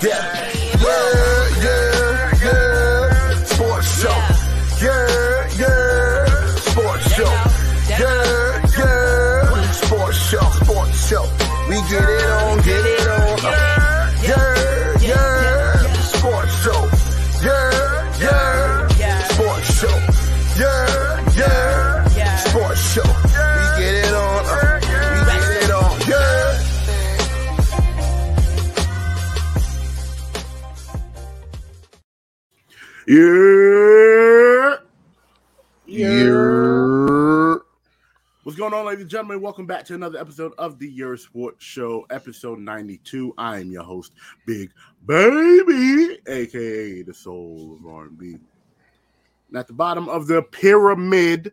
Yeah, Yeah. Yeah. What's going on, ladies and gentlemen? Welcome back to another episode of the Your Sports Show, episode 92. I am your host, Big Baby, aka the soul of R&B. And at the bottom of the pyramid,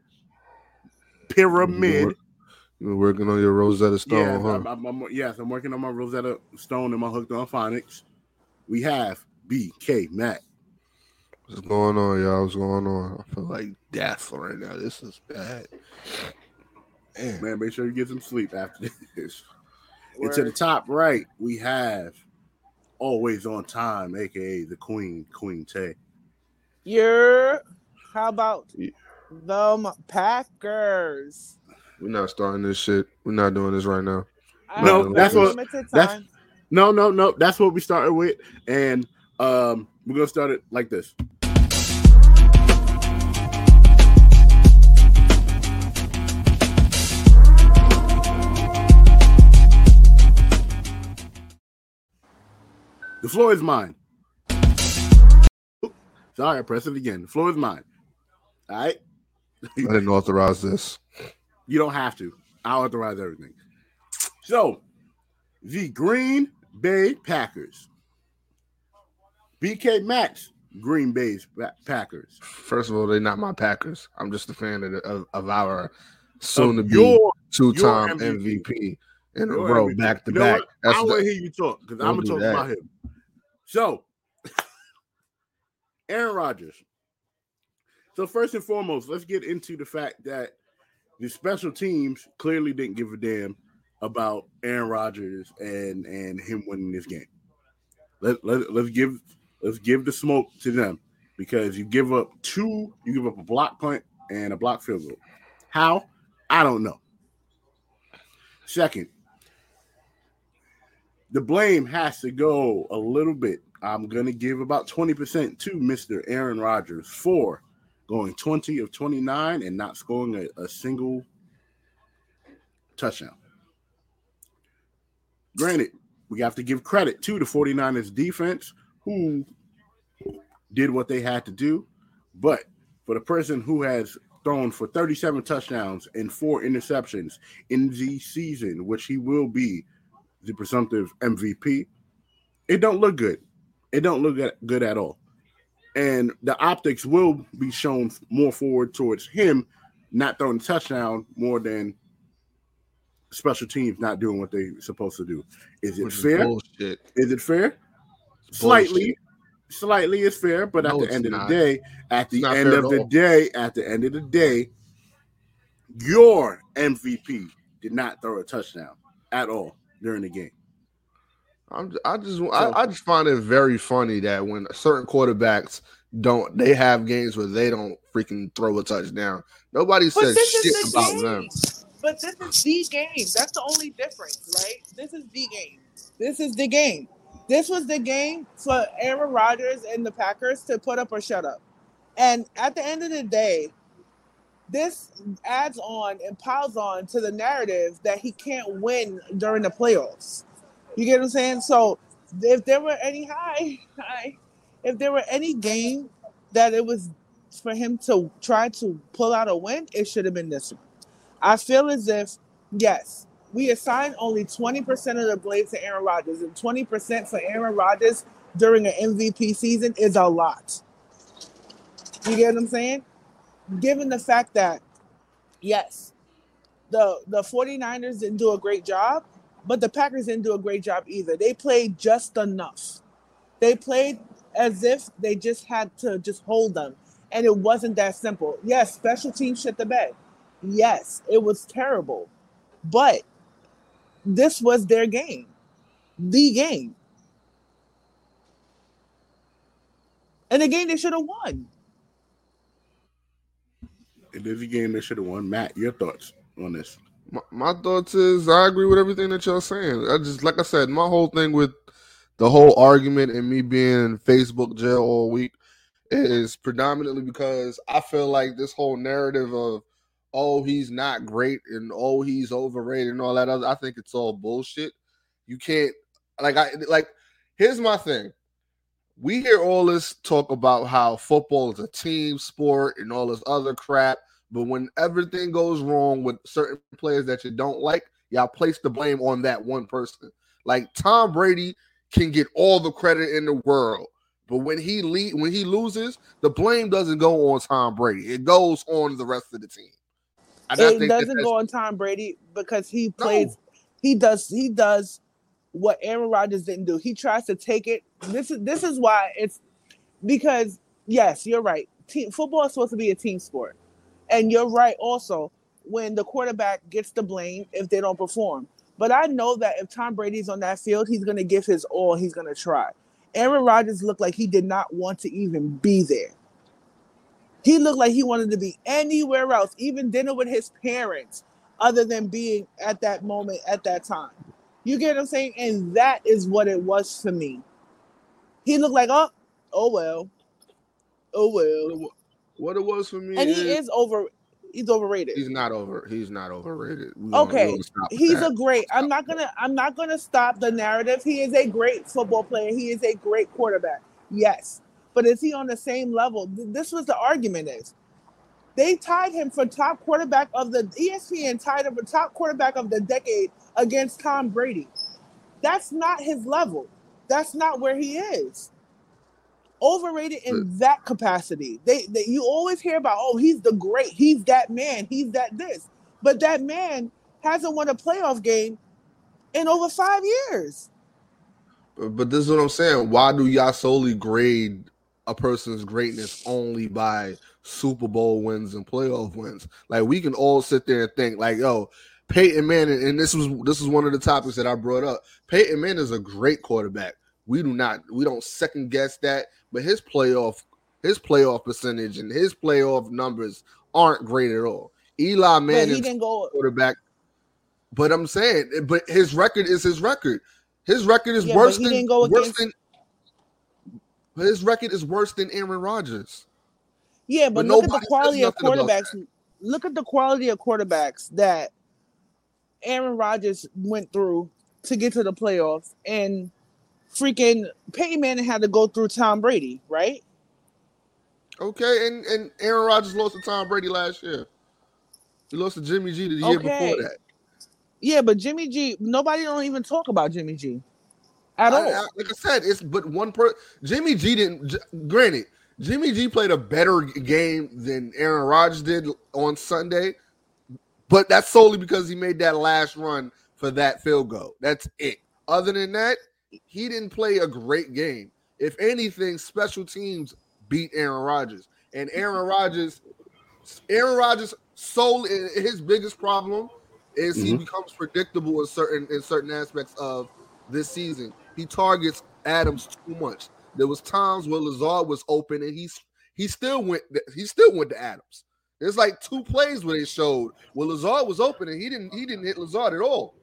pyramid. You're working on your Rosetta Stone, Yes, huh? I'm, I'm- I'm- yes, I'm working on my Rosetta Stone and my hooked on phonics. We have BK Matt. What's going on, y'all? What's going on? I feel like death right now. This is bad. Man. Man, make sure you get some sleep after this. And to the top right, we have always on time, aka the Queen, Queen Tay. You're how about Yeah. them Packers? We're not starting this shit. We're not doing this right now. No, No, that's what- that's- No, no, no. That's what we started with, and um, we're gonna start it like this. The floor is mine. Oop, Sorry, I pressed it again. The floor is mine. All right. I didn't authorize this. You don't have to. I'll authorize everything. So, the Green Bay Packers. BK Max, Green Bay's Pa- Packers. First of all, they're not my Packers. I'm just a fan of, the, of, of our soon to be your- two time MVP. MVP in a row MVP. back to You know back. what? I That's don't want to hear you talk because I'm to talk that. about him. So, Aaron Rodgers. So, first and foremost, let's get into the fact that the special teams clearly didn't give a damn about Aaron Rodgers and and him winning this game. Let, let let's give let's give the smoke to them because you give up two, you give up a block punt and a block field goal. How? I don't know. Second, the blame has to go a little bit. I'm gonna give about 20% to Mr. Aaron Rodgers for going 20 of 29 and not scoring a, a single touchdown. Granted, we have to give credit to the 49ers defense who did what they had to do, but for the person who has thrown for 37 touchdowns and four interceptions in the season, which he will be the presumptive MVP, it don't look good. It don't look good at all. And the optics will be shown more forward towards him not throwing a touchdown more than special teams not doing what they're supposed to do. Is it which is fair? bullshit. Is it fair? It's Slightly. bullshit. Slightly is fair, but at the end of the day, at the end of the day, at the end of the day, your MVP did not throw a touchdown at all during the game. I'm, I just I, I just find it very funny that when certain quarterbacks don't they have games where they don't freaking throw a touchdown. Nobody says shit the about game. them. But this is the game. That's the only difference, right? This is the game. This is the game. This was the game for Aaron Rodgers and the Packers to put up or shut up. And at the end of the day, this adds on and piles on to the narrative that he can't win during the playoffs. You get what I'm saying? So if there were any high, high, if there were any game that it was for him to try to pull out a win, it should have been this one. I feel as if, yes, we assign only 20% of the blame to Aaron Rodgers, and 20% for Aaron Rodgers during an MVP season is a lot. You get what I'm saying? Given the fact that, yes, the, the 49ers didn't do a great job, but the Packers didn't do a great job either. They played just enough. They played as if they just had to just hold them. And it wasn't that simple. Yes, special teams shit the bed. Yes, it was terrible. But this was their game. The game. And a game they should have won. It is a game they should have won. Matt, your thoughts on this? My, my thoughts is I agree with everything that y'all saying. I just like I said, my whole thing with the whole argument and me being in Facebook jail all week is predominantly because I feel like this whole narrative of oh he's not great and oh he's overrated and all that other I think it's all bullshit. You can't like I like here's my thing. We hear all this talk about how football is a team sport and all this other crap, but when everything goes wrong with certain players that you don't like, y'all place the blame on that one person. Like Tom Brady can get all the credit in the world but when he le- when he loses, the blame doesn't go on Tom Brady. It goes on the rest of the team. And it doesn't go on Tom Brady because he plays. No. He does. He does what Aaron Rodgers didn't do. He tries to take it. This is this is why it's because yes, you're right. Team, football is supposed to be a team sport, and you're right also when the quarterback gets the blame if they don't perform. But I know that if Tom Brady's on that field, he's going to give his all. He's going to try. Aaron Rodgers looked like he did not want to even be there. He looked like he wanted to be anywhere else, even dinner with his parents, other than being at that moment at that time. You get what I'm saying? And that is what it was for me. He looked like, oh, oh well. Oh well. What it was for me. And is, he is over he's overrated. He's not over. He's not overrated. We okay, he's that. a great. I'm not gonna. I'm not gonna stop the narrative. He is a great football player. He is a great quarterback. Yes, but is he on the same level? This was the argument. Is they tied him for top quarterback of the ESPN tied him for top quarterback of the decade against Tom Brady. That's not his level. That's not where he is overrated in that capacity. They, they you always hear about, oh, he's the great, he's that man, he's that this. But that man hasn't won a playoff game in over five years. But, but this is what I'm saying. Why do y'all solely grade a person's greatness only by Super Bowl wins and playoff wins? Like we can all sit there and think, like, yo, Peyton Manning, and this was this is one of the topics that I brought up. Peyton Manning is a great quarterback. We do not we don't second guess that but his playoff his playoff percentage and his playoff numbers aren't great at all. Eli Manning go quarterback, but I'm saying, but his record is his record. His record is yeah, worse than worse against... than his record is worse than Aaron Rodgers. Yeah, but, but look at the quality of quarterbacks. Look at the quality of quarterbacks that Aaron Rodgers went through to get to the playoffs, and freaking Peyton Manning had to go through Tom Brady, right? Okay, and and Aaron Rodgers lost to Tom Brady last year. He lost to Jimmy G the year okay. before that. Yeah, but Jimmy G, nobody don't even talk about Jimmy G at I, all. I, like I said, it's but one per Jimmy G didn't. Granted, Jimmy G played a better game than Aaron Rodgers did on Sunday, but that's solely because he made that last run for that field goal. That's it. Other than that, he didn't play a great game. If anything, special teams beat Aaron Rodgers. And Aaron Rodgers, Aaron Rodgers solely his biggest problem is mm-hmm. he becomes predictable in certain in certain aspects of this season. He targets Adams too much. There was times where Lazard was open and he's he still went he still went to Adams. There's like two plays where they showed where Lazard was open and he didn't he didn't hit Lazard at all.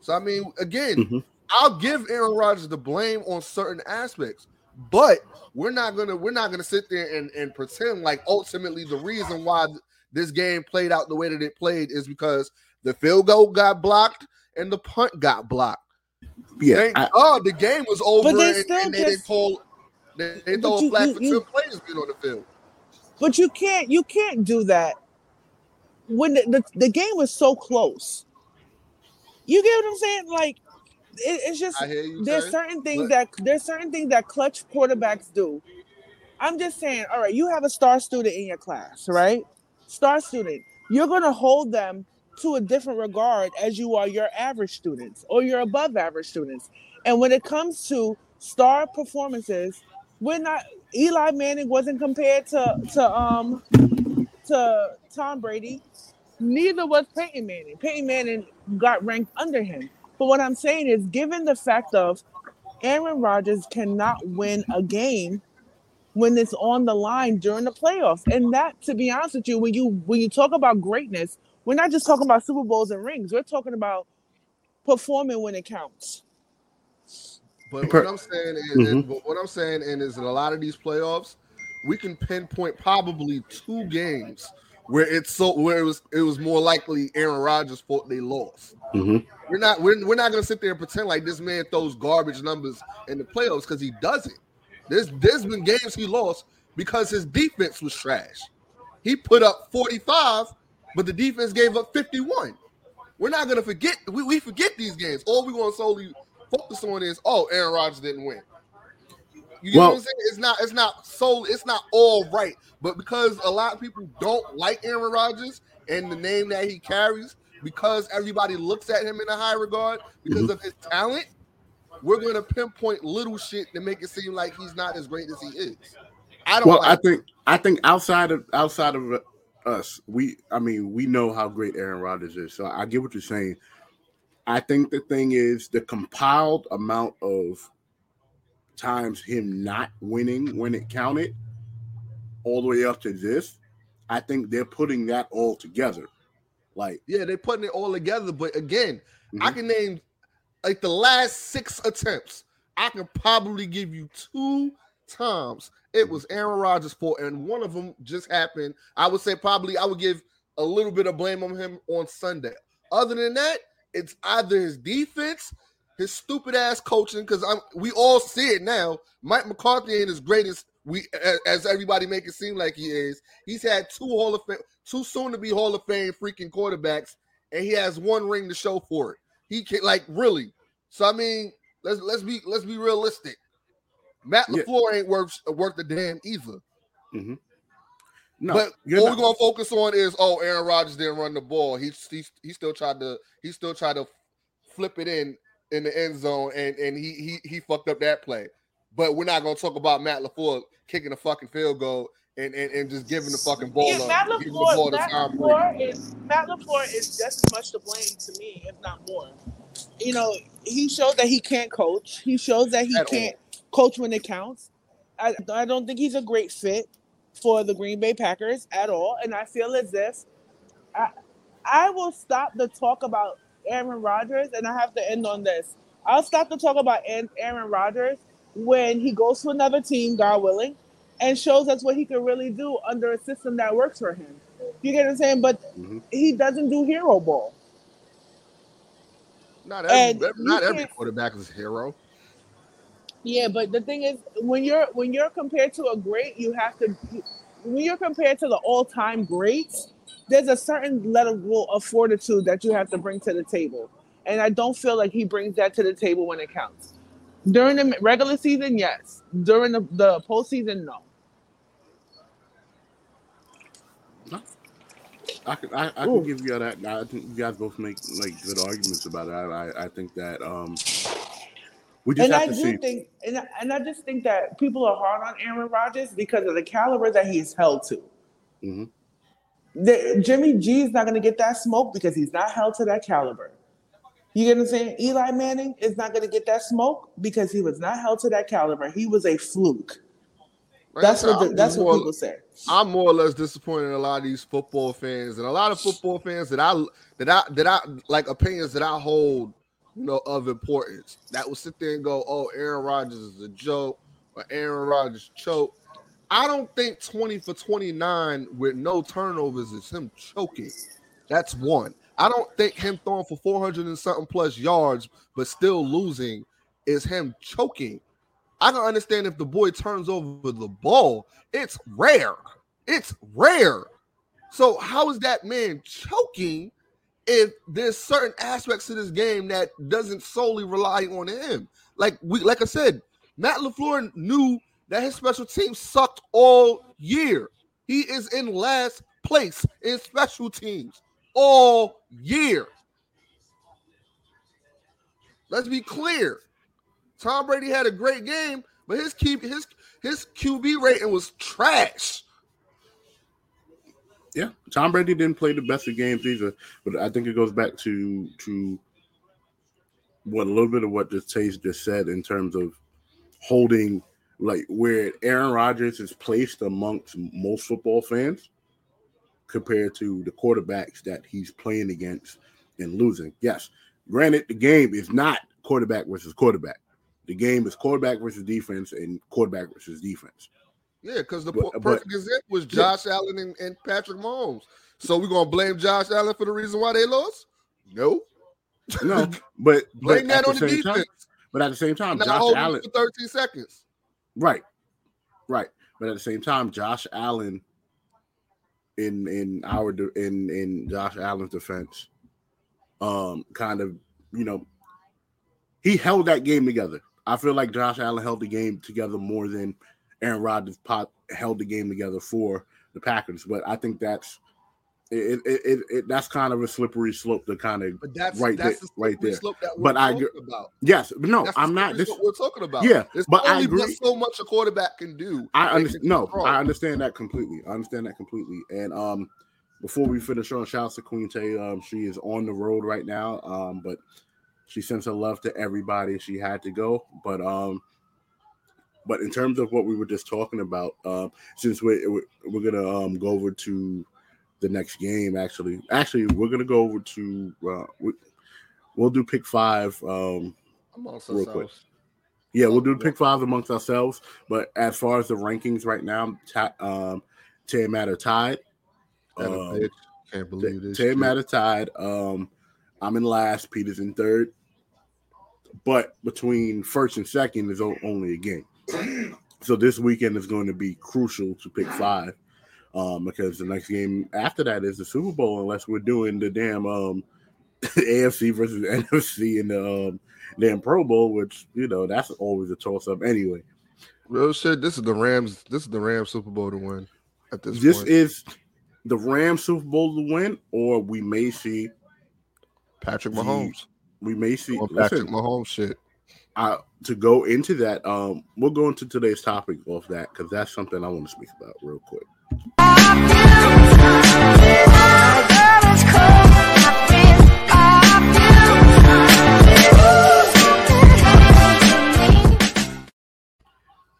So I mean, again, mm-hmm. I'll give Aaron Rodgers the blame on certain aspects, but we're not gonna we're not gonna sit there and, and pretend like ultimately the reason why this game played out the way that it played is because the field goal got blocked and the punt got blocked. Yeah, I, oh, the game was over, and, and, they didn't call they, they throw a flag for two players being on the field. But you can't you can't do that when the, the, the game was so close. You get what I'm saying? Like it, it's just there's certain things that there's certain things that clutch quarterbacks do. I'm just saying, all right, you have a star student in your class, right? Star student, you're gonna hold them to a different regard as you are your average students or your above average students. And when it comes to star performances, we're not Eli Manning wasn't compared to to um to Tom Brady. Neither was Peyton Manning. Peyton Manning got ranked under him. But what I'm saying is, given the fact of Aaron Rodgers cannot win a game when it's on the line during the playoffs. And that, to be honest with you, when you when you talk about greatness, we're not just talking about Super Bowls and rings. We're talking about performing when it counts. But what I'm saying is, mm-hmm. but what I'm saying and is in a lot of these playoffs, we can pinpoint probably two games where it's so where it was it was more likely Aaron Rodgers' fault they lost. Mm-hmm. We're not we're, we're not gonna sit there and pretend like this man throws garbage numbers in the playoffs because he doesn't. There's there's been games he lost because his defense was trash. He put up 45, but the defense gave up 51. We're not gonna forget we, we forget these games. All we want to solely focus on is oh Aaron Rodgers didn't win. You well, know what I'm saying? It's not it's not so it's not all right, but because a lot of people don't like Aaron Rodgers and the name that he carries, because everybody looks at him in a high regard because mm-hmm. of his talent, we're going to pinpoint little shit to make it seem like he's not as great as he is. I don't. Well, like I think I think outside of outside of us, we I mean we know how great Aaron Rodgers is. So I get what you're saying. I think the thing is the compiled amount of times him not winning when it counted, all the way up to this, I think they're putting that all together. Like, yeah, they're putting it all together. But again, mm-hmm. I can name like the last six attempts. I can probably give you two times it was Aaron Rodgers' fault, and one of them just happened. I would say probably I would give a little bit of blame on him on Sunday. Other than that, it's either his defense his stupid ass coaching because I'm we all see it now. Mike McCarthy ain't as great as we as everybody make it seem like he is. He's had two Hall of Fame, two soon to be Hall of Fame freaking quarterbacks, and he has one ring to show for it. He can like really. So I mean, let's let's be let's be realistic. Matt LaFleur yeah. ain't worth worth the damn either. Mm-hmm. No, but what we're gonna focus on is oh, Aaron Rodgers didn't run the ball. He he, he still tried to he still tried to flip it in in the end zone, and and he he he fucked up that play. But we're not gonna talk about Matt LaFleur kicking a fucking field goal and, and, and just giving the fucking ball yeah, up. Matt LaFleur, Matt LaFleur is Matt LaFleur is just as much to blame to me, if not more. You know, he showed that he can't coach. He shows that he At can't all. coach when it counts. I, I don't think he's a great fit for the Green Bay Packers at all. And I feel as if I, I will stop the talk about Aaron Rodgers, and I have to end on this. I'll stop the talk about Aaron Rodgers when he goes to another team, God willing, and shows us what he can really do under a system that works for him. You get what I'm saying? But mm-hmm. he doesn't do hero ball. Not every, not every quarterback is a hero. Yeah, but the thing is, when you're when you're compared to a great, you have to. When you're compared to the all-time greats, there's a certain level of fortitude that you have to bring to the table. And I don't feel like he brings that to the table when it counts. During the regular season, yes. During the, the postseason, no. I can I, I can give you that. I think you guys both make like good arguments about it. I I think that um we just and have I to do see. think and I, and I just think that people are hard on Aaron Rodgers because of the caliber that he's held to. Mm-hmm the, Jimmy G is not going to get that smoke because he's not held to that caliber. You get what I'm saying? Eli Manning is not going to get that smoke because he was not held to that caliber. He was a fluke. That's what the, that's more, what people say. I'm more or less disappointed in a lot of these football fans and a lot of football fans that I that I that I like opinions that I hold, you know, of importance. That will sit there and go, "Oh, Aaron Rodgers is a joke," or "Aaron Rodgers choke." I don't think 20 for 29 with no turnovers is him choking. That's one. I don't think him throwing for 400 and something plus yards, but still losing is him choking. I can understand if the boy turns over the ball. It's rare. It's rare. So how is that man choking if there's certain aspects to this game that doesn't solely rely on him? Like we like I said, Matt LaFleur knew that his special team sucked all year. He is in last place in special teams all year. Let's be clear. Tom Brady had a great game, but his key, his his QB rating was trash. Yeah, Tom Brady didn't play the best of games either, but I think it goes back to to what a little bit of what the Taste just said in terms of holding like where Aaron Rodgers is placed amongst most football fans compared to the quarterbacks that he's playing against and losing. Yes, granted, the game is not quarterback versus quarterback. The game is quarterback versus defense and quarterback versus defense. Yeah, because the But- per- but- perfect example was Josh Allen and, and Patrick Mahomes. So we're gonna blame Josh Allen for the reason why they lost? No. No, but but blame at that on the same time- defense. but at the same time, Not Josh Allen, for 13 seconds. right, right. But at the same time, Josh Allen, in in our in in Josh Allen's defense, um, kind of you know, he held that game together. I feel like Josh Allen held the game together more than Aaron Rodgers pot held the game together for the Packers. But I think that's it. It, it, it that's kind of a slippery slope to kind of But that's Right that's there- the right there. slope that we're But I talking agree- about. yes, but no, That's I'm not. This we're talking about. Yeah, There's but I only but agree. so much a quarterback can do. I understand. No, control. I understand that completely. I understand that completely. And um, before we finish on, shouts to Queen Tay. Um, she is on the road right now. Um, but she sends her love to everybody. She had to go, but um, but in terms of what we were just talking about, um, since we're we're- we're gonna um go over to the next game. Actually, actually, we're gonna go over to uh, we, we'll do pick five. Um, Amongst Real quick. yeah, we'll do pick five amongst ourselves. But as far as the rankings right now, ta- um, Tay and Matt are tied. That Um, bitch. Can't believe this. Tay shit. Matt are tied. Um, I'm in last. Peter's in third. But between first and second is o- only a game. So this weekend is going to be crucial to pick five. Um, because the next game after that is the Super Bowl, unless we're doing the damn um AFC versus NFC in the um damn Pro Bowl, which you know that's always a toss up anyway. Real shit. This is the Rams. This is the Rams Super Bowl to win. At this, This point. is the Rams Super Bowl to win, or we may see Patrick the- Mahomes. we may see listen, Patrick Mahomes shit. Uh, to go into that. Um, we'll go into today's topic off that because that's something I want to speak about real quick.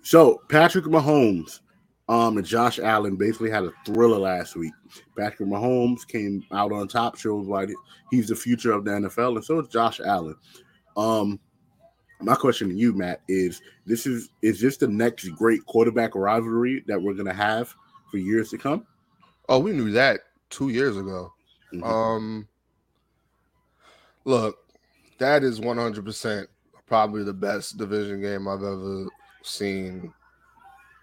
So Patrick Mahomes, um, and Josh Allen basically had a thriller last week. Patrick Mahomes came out on top, shows why he's the future of the NFL, and so is Josh Allen. Um, my question to you, Matt, is this is is this the next great quarterback rivalry that we're gonna have for years to come? Oh, we knew that two years ago. Mhm. Um, look, that is one hundred percent probably the best division game I've ever seen,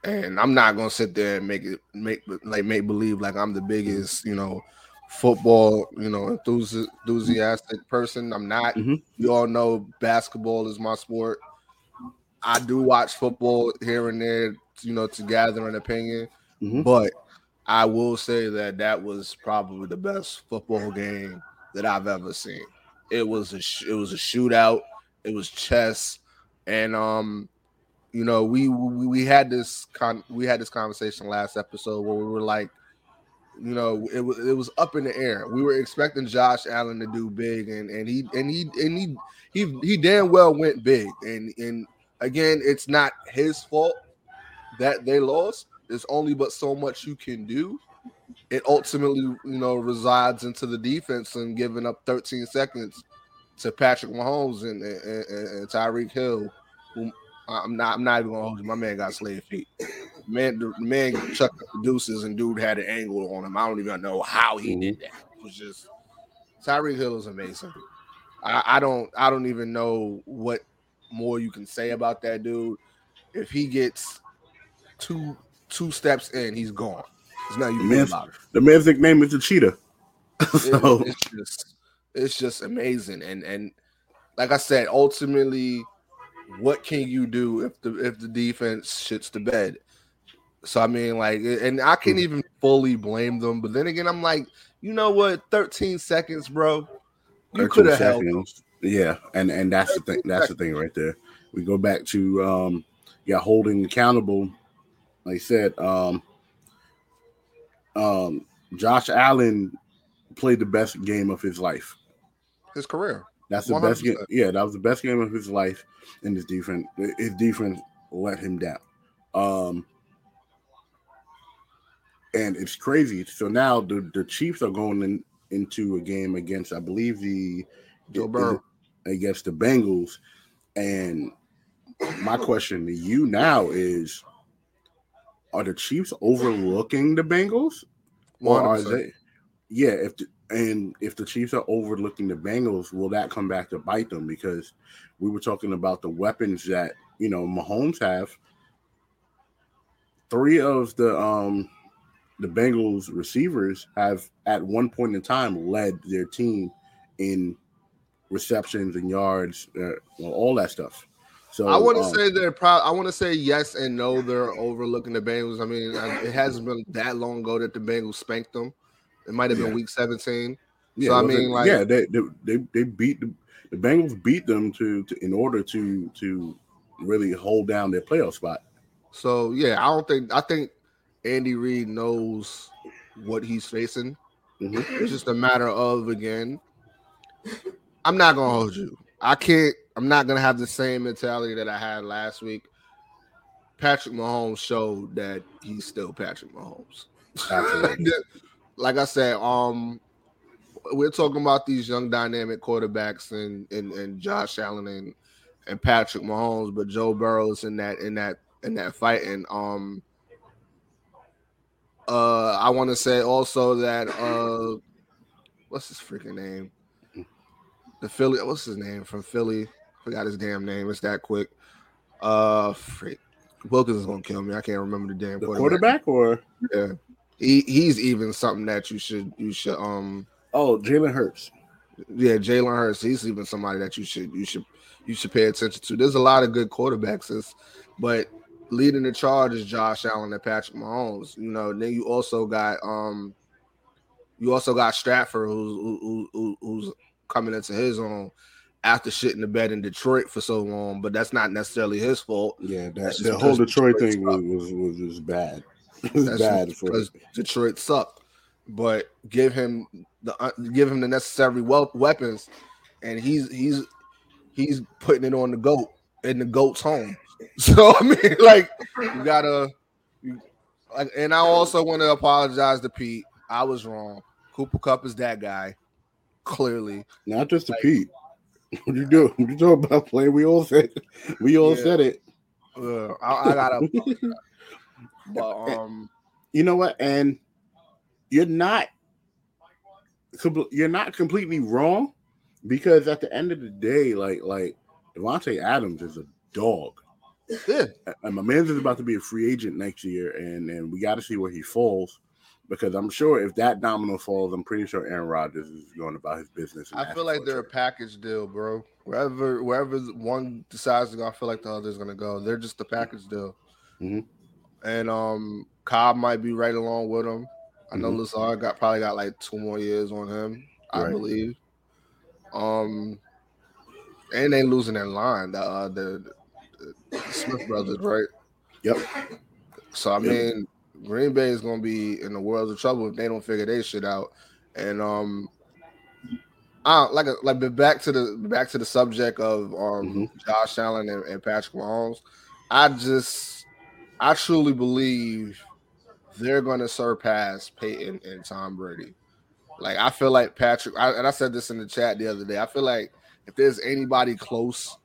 and I'm not gonna sit there and make it make like make believe like I'm the biggest, you know, football, you know, enthusiastic person. I'm not. Mhm. You all know basketball is my sport. I do watch football here and there, you know, to gather an opinion. Mhm. But I will say that that was probably the best football game that I've ever seen. It was a sh- it was a shootout. It was chess, and um, you know, we we, we had this con we had this conversation last episode where we were like, you know, it was it was up in the air. We were expecting Josh Allen to do big, and and he and he and he he he damn well went big. And and again, it's not his fault that they lost. There's only but so much you can do. It ultimately, you know, resides into the defense and giving up 13 seconds to Patrick Mahomes and, and, and, Tyreek Hill. Who I'm not, I'm not even gonna hold you. My man got slave feet. Man, the man chucked the deuces and dude had an angle on him. I don't even know how he did mm-hmm. that. It was just Tyreek Hill is amazing. I, I don't, I don't even know what more you can say about that dude. If he gets two two steps in, he's gone. It's not you can do Man's- about it. The man's nickname is the cheetah. It- so it's just it's just amazing and and like i said ultimately what can you do if the if the defense shits the bed so i mean like and i can't Hmm. even fully blame them but then again i'm like you know what 13 seconds bro you 13 could have helped. Yeah, and and that's the thing. That's the thing right there. We go back to um, yeah, holding accountable. Like I said, um, um, Josh Allen played the best game of his life. his career That's the best game. Yeah, that was the best game of his life. And his defense, his defense let him down. Um, and it's crazy. So now the, the Chiefs are going in, into a game against, I believe, the Joe Burrow. against the Bengals. And my question to you now is are the Chiefs overlooking the Bengals? Or are 100%. they yeah, if the, and if the Chiefs are overlooking the Bengals, will that come back to bite them? Because we were talking about the weapons that you know Mahomes have. Three of the um the Bengals receivers have at one point in time led their team in receptions and yards, uh, well, all that stuff. So I want to um, say they're proud. I want to say yes and no. They're overlooking the Bengals. I mean, it hasn't been that long ago that the Bengals spanked them. It might have been Yeah. week 17. Yeah, So, I mean, like- yeah, they they they, beat the, the Bengals beat them to, to in order to to really hold down their playoff spot. So yeah, I don't think I think Andy Reid knows what he's facing. Mhm. It's just a matter of again. I'm not gonna hold you. I can't. I'm not gonna have the same mentality that I had last week. Patrick Mahomes showed that he's still Patrick Mahomes. Like I said, um, we're talking about these young dynamic quarterbacks and and, and Josh Allen and, and Patrick Mahomes, but Joe Burrow's in that in that in that fight. And um uh I want to say also that uh what's his freaking name? The Philly, what's his name from Philly? Forgot his damn name. It's that quick. Uh freak. Wilkins is gonna kill me. I can't remember the damn the quarterback or yeah. He he's even something that you should you should um oh Jalen Hurts. yeah, Jalen Hurts, he's even somebody that you should you should you should pay attention to. There's a lot of good quarterbacks, it's- but leading the charge is Josh Allen and Patrick Mahomes. You know, then you also got um you also got Stafford who's who, who, who's coming into his own after shitting the bed in Detroit for so long, but that's not necessarily his fault. Yeah, that That's the whole Detroit Detroit thing was was, was, was bad. That's bad for because Detroit sucked. But give him the uh, give him the necessary wel- weapons, and he's he's he's putting it on the goat in the goat's home. So I mean, like you gotta, you, like, and I also want to apologize to Pete. I was wrong. Cooper Kupp is that guy, clearly. not just to Pete. What you do? What you talking about playing? We all said we all Yeah. said it. Uh, I, I gotta. But um, you know what? And you're not you're not completely wrong because at the end of the day, like like Davante Adams is a dog. yeah, And my man's is about to be a free agent next year, and and we got to see where he falls because I'm sure if that domino falls, I'm pretty sure Aaron Rodgers is going about his business. I feel like they're a package deal, bro. Wherever wherever one decides to go, I feel like the other's gonna go. They're just a package deal. Mhm. And um Cobb might be right along with him. I know Mhm. Lazard got probably got like two more years on him, I believe. Um and they losing their line, the uh the, the, Smith brothers, right? Yep. So I Yep. mean Green Bay is gonna be in the world of trouble if they don't figure their shit out. And um uh, like a, like but back to the back to the subject of um Josh Allen and, and Patrick Mahomes. I just I truly believe they're gonna surpass Peyton and Tom Brady. Like I feel like Patrick, I, and I said this in the chat the other day. I feel like if there's anybody close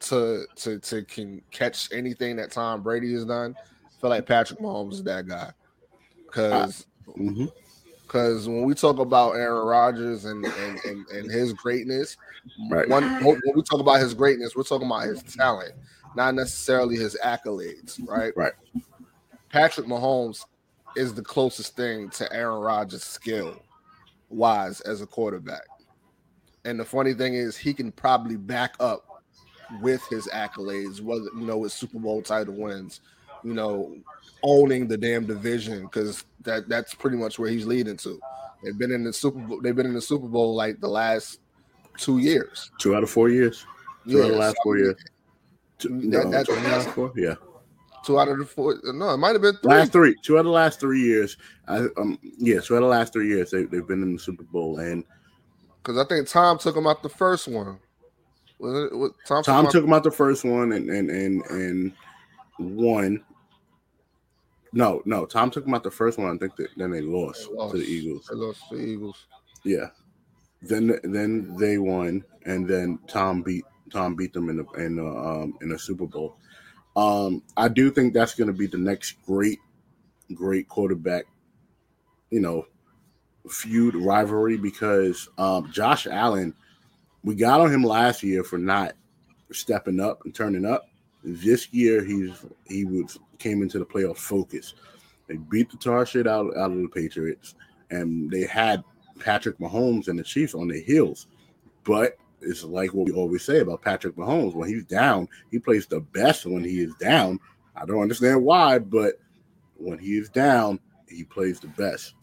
to to to can catch anything that Tom Brady has done, I feel like Patrick Mahomes is that guy. Because because mm-hmm. when we talk about Aaron Rodgers and and, and, and his greatness, Right. one when we talk about his greatness, we're talking about his talent, not necessarily his accolades, right? Right. Patrick Mahomes is the closest thing to Aaron Rodgers' skill wise as a quarterback. And the funny thing is he can probably back up with his accolades, whether you know with Super Bowl title wins, you know, owning the damn division because that that's pretty much where he's leading to. They've been in the Super Bowl. They've been in the Super Bowl like the last two years. Two out of four years. Two out of the last so, four years. Two, that- no, that's- two out the last four. Yeah. Two out of the four. No, it might have been three. Last three, two out of the last three years. I, um, yeah, two out of the last three years they, they've been in the Super Bowl, and Because I think Tom took him out the first one. Was it? Was, Tom, Tom him took him out the first one and and and and won, No, no. Tom took them out the first one. I think that then they lost, They lost. to the Eagles. They lost to the Eagles. Yeah. Then then they won, and then Tom beat Tom beat them in the in the um in Super Bowl. Um, I do think that's going to be the next great great quarterback, you know, feud rivalry because um Josh Allen, we got on him last year for not stepping up and turning up. This year he's he was came into the playoff focus. They beat the tar shit out, out of the Patriots, and they had Patrick Mahomes and the Chiefs on their heels. But it's like what we always say about Patrick Mahomes. When he's down, he plays the best when he is down. I don't understand why, but when he is down, he plays the best.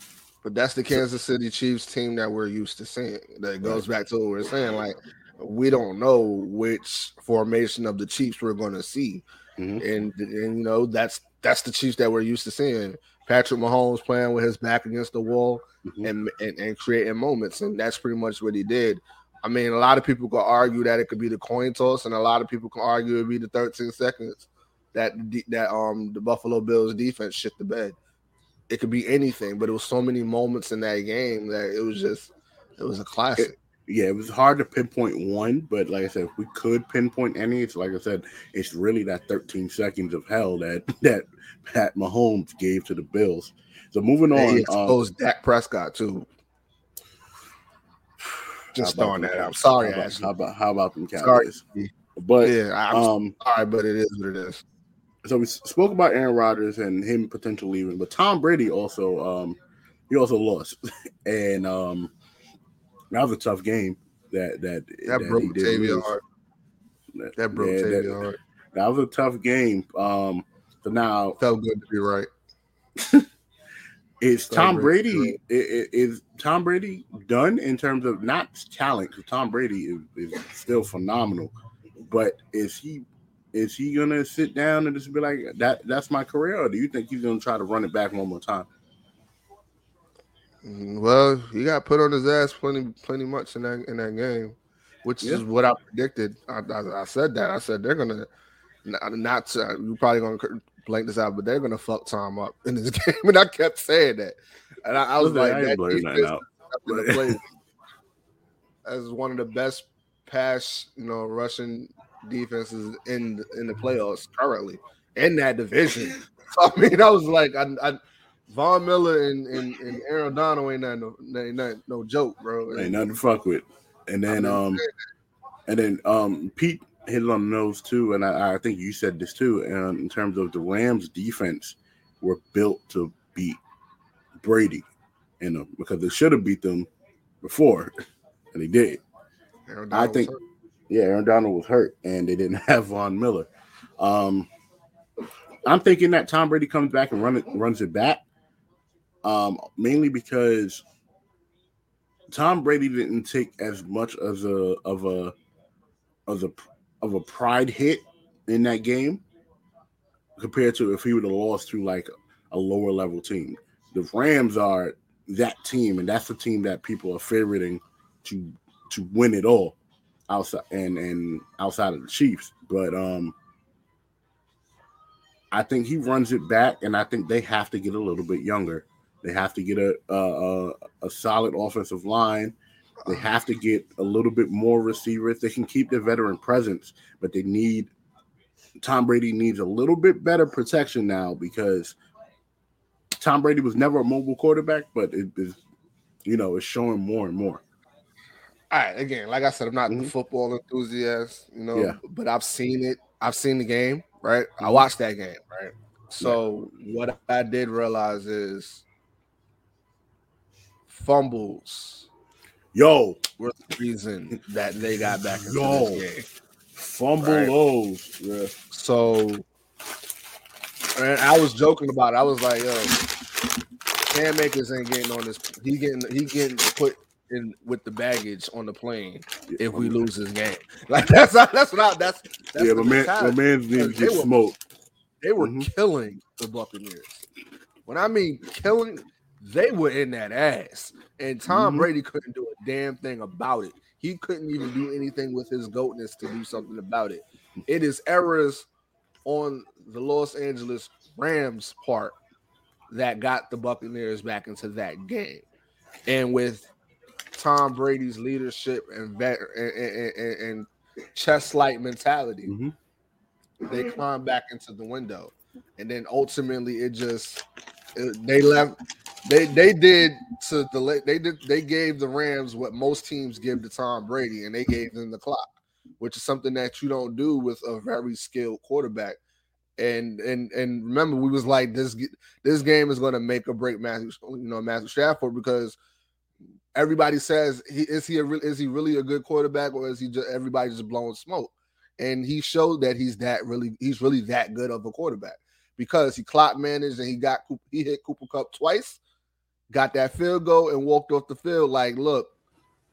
But that's the Kansas City Chiefs team that we're used to seeing. That goes back to what we're saying. Like we don't know which formation of the Chiefs we're going to see, Mhm. and and you know that's that's the Chiefs that we're used to seeing. Patrick Mahomes playing with his back against the wall Mhm. and, and and creating moments, and that's pretty much what he did. I mean, a lot of people could argue that it could be the coin toss, and a lot of people can argue it be the 13 seconds that that um the Buffalo Bills defense shit the bed. It could be anything, but it was so many moments in that game that it was just it was a classic. yeah, it was hard to pinpoint one, but like I said, if we could pinpoint any, it's like I said, it's really that 13 seconds of hell that that Pat Mahomes gave to the Bills. So moving And he on, um, exposed Dak Prescott too. Just throwing that out. Sorry, how about, Ashley. how about how about them Sorry. Cowboys? But yeah, I'm um, sorry, but it is what it is. so we spoke about Aaron Rodgers and him potentially leaving, but Tom Brady also um he also lost, and um that was a tough game that that That broke he did Tavia heart. That, That broke yeah, Tavia that- heart. that was a tough game. Um, so now Felt good to be right. is Tom Brady- Brady i- i- is Tom Brady done in terms of not talent? Because Tom Brady is, is still phenomenal, but is he is he gonna sit down and just be like that? That's my career, or do you think he's gonna try to run it back one more time? Mm, Well, he got put on his ass plenty, plenty much in that in that game, which Yeah. is what I predicted. I, I, I said that. I said they're gonna not, not to, you probably gonna blank this out, but they're gonna fuck Tom up in this game, and I kept saying that, and I, I was like, I that defense out. play as one of the best pass, you know, Russian defenses in in the playoffs currently in that division. So, I mean, I was like, I, I Von Miller and, and, and Aaron Donald ain't nothing, no, ain't nothing, no joke, bro. Ain't nothing to fuck with. And then um and then um Pete hit it on the nose too, and I, I think you said this too. And in terms of the Rams defense were built to beat Brady, you know, because they should have beat them before, and they did. I think-. Yeah, Aaron Donald was hurt, and they didn't have Von Miller. Um, I'm thinking that Tom Brady comes back and run it, runs it back, um, mainly because Tom Brady didn't take as much as a of a of a of a pride hit in that game compared to if he would have lost to like a lower level team. The Rams are that team, and that's the team that people are favoriting to to win it all outside and and outside of the Chiefs. But um I think he runs it back, and I think they have to get a little bit younger. They have to get a a, a, solid offensive line. They have to get a little bit more receivers. They can keep their veteran presence, but they need Tom Brady needs a little bit better protection now because Tom Brady was never a mobile quarterback, but it is, you know, it's showing more and more. All right, again, like I said, I'm not Mhm. the football enthusiast, you know, Yeah. but I've seen it. I've seen the game, right? I watched that game, right? So what I did realize is fumbles Yo, were the reason that they got back into Yo. this game. fumble Right. Yeah. So, and I was joking about it. I was like, "Yo, Cam Akers ain't getting on this. He getting he getting put in with the baggage on the plane if we lose this game. Like that's that's what I that's, that's yeah, the my man, my mentality. man's They get were- smoked. They were Mhm. killing the Buccaneers. When I mean killing, they were in that ass, and Tom Mhm. Brady couldn't do a damn thing about it. He couldn't even do anything with his goatness to do something about it. It is errors on the Los Angeles Rams part that got the Buccaneers back into that game. And with Tom Brady's leadership and vet and, and, and, and chess-like mentality, Mhm. they climbed back into the window. And then ultimately it just it- they left they they did to the they did they gave the Rams what most teams give to Tom Brady and they gave them the clock, which is something that you don't do with a very skilled quarterback. And and and remember, we was like this this game is going to make or break Matthew, you know, Matthew Stafford because everybody says he is he a real is he really a good quarterback or is he just everybody just blowing smoke? And he showed that he's that really he's really that good of a quarterback because he clock managed and he got he hit Cooper Kupp twice, got that field goal and walked off the field like, look,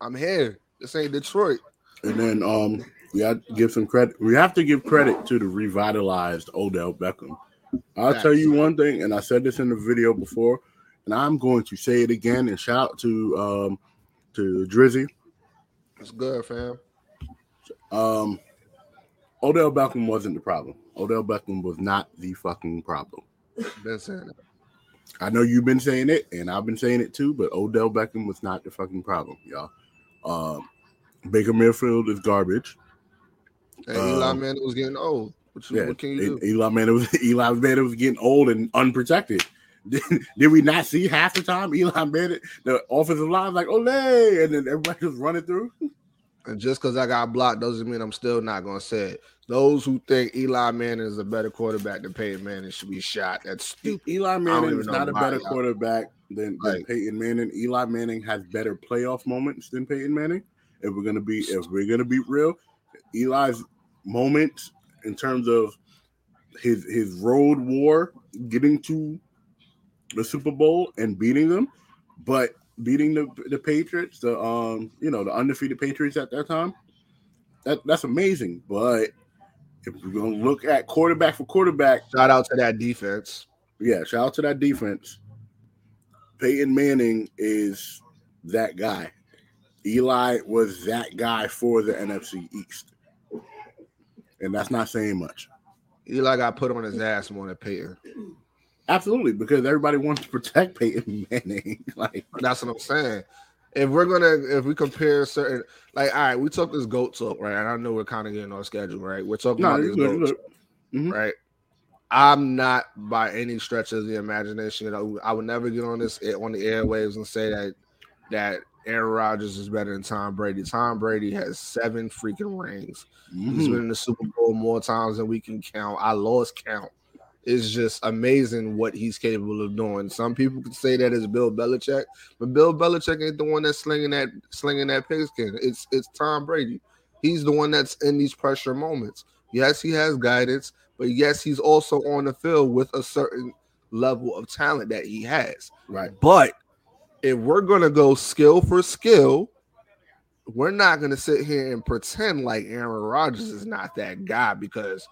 I'm here. This ain't Detroit. And then um, we have to give some credit. We have to give credit to the revitalized Odell Beckham. I'll tell you one thing, and I said this in the video before, and I'm going to say it again. And shout out to um, to Drizzy. It's good, fam. Um, Odell Beckham wasn't the problem. Odell Beckham was not the fucking problem. Been saying that. I know you've been saying it, and I've been saying it too, but Odell Beckham was not the fucking problem, y'all. Um, Baker Mayfield is garbage. And Eli Um, Manning was getting old. What, you, Yeah, what can you do? Eli Manning was Eli Manning was getting old and unprotected. Did, did we not see half the time Eli Manning the offensive line like ole, and then everybody was running through? And just because I got blocked doesn't mean I'm still not going to say it. Those who think Eli Manning is a better quarterback than Peyton Manning should be shot. That's stupid. Eli Manning is not a better y'all. quarterback than, than Like- Peyton Manning. Eli Manning has better playoff moments than Peyton Manning. If we're gonna be if we're gonna be real, Eli's moments in terms of his his road war getting to the Super Bowl and beating them, but beating the the Patriots, the um you know the undefeated Patriots at that time, that that's amazing. But if we're gonna look at quarterback for quarterback, Shout out to that defense. yeah, shout out to that defense. Peyton Manning is that guy. Eli was that guy for the NFC East. And that's not saying much. Eli got put on his ass more than Peyton. Absolutely, because everybody wants to protect Peyton Manning. like, That's what I'm saying. If we're gonna, if we compare certain, like, all right, we took this goat talk, right? And I know we're kind of getting on schedule, right? We're talking no, about this good, goat. Mhm. right? I'm not by any stretch of the imagination. I would never get on this on the airwaves and say that that Aaron Rodgers is better than Tom Brady. Tom Brady has seven freaking rings. He's Mhm. been in the Super Bowl more times than we can count. I lost count. It's just amazing what he's capable of doing. Some people could say that is Bill Belichick, but Bill Belichick ain't the one that's slinging that slinging that pigskin. It's it's Tom Brady. He's the one that's in these pressure moments. Yes, he has guidance, but yes, he's also on the field with a certain level of talent that he has. Right. But if we're gonna go skill for skill, we're not gonna sit here and pretend like Aaron Rodgers is not that guy because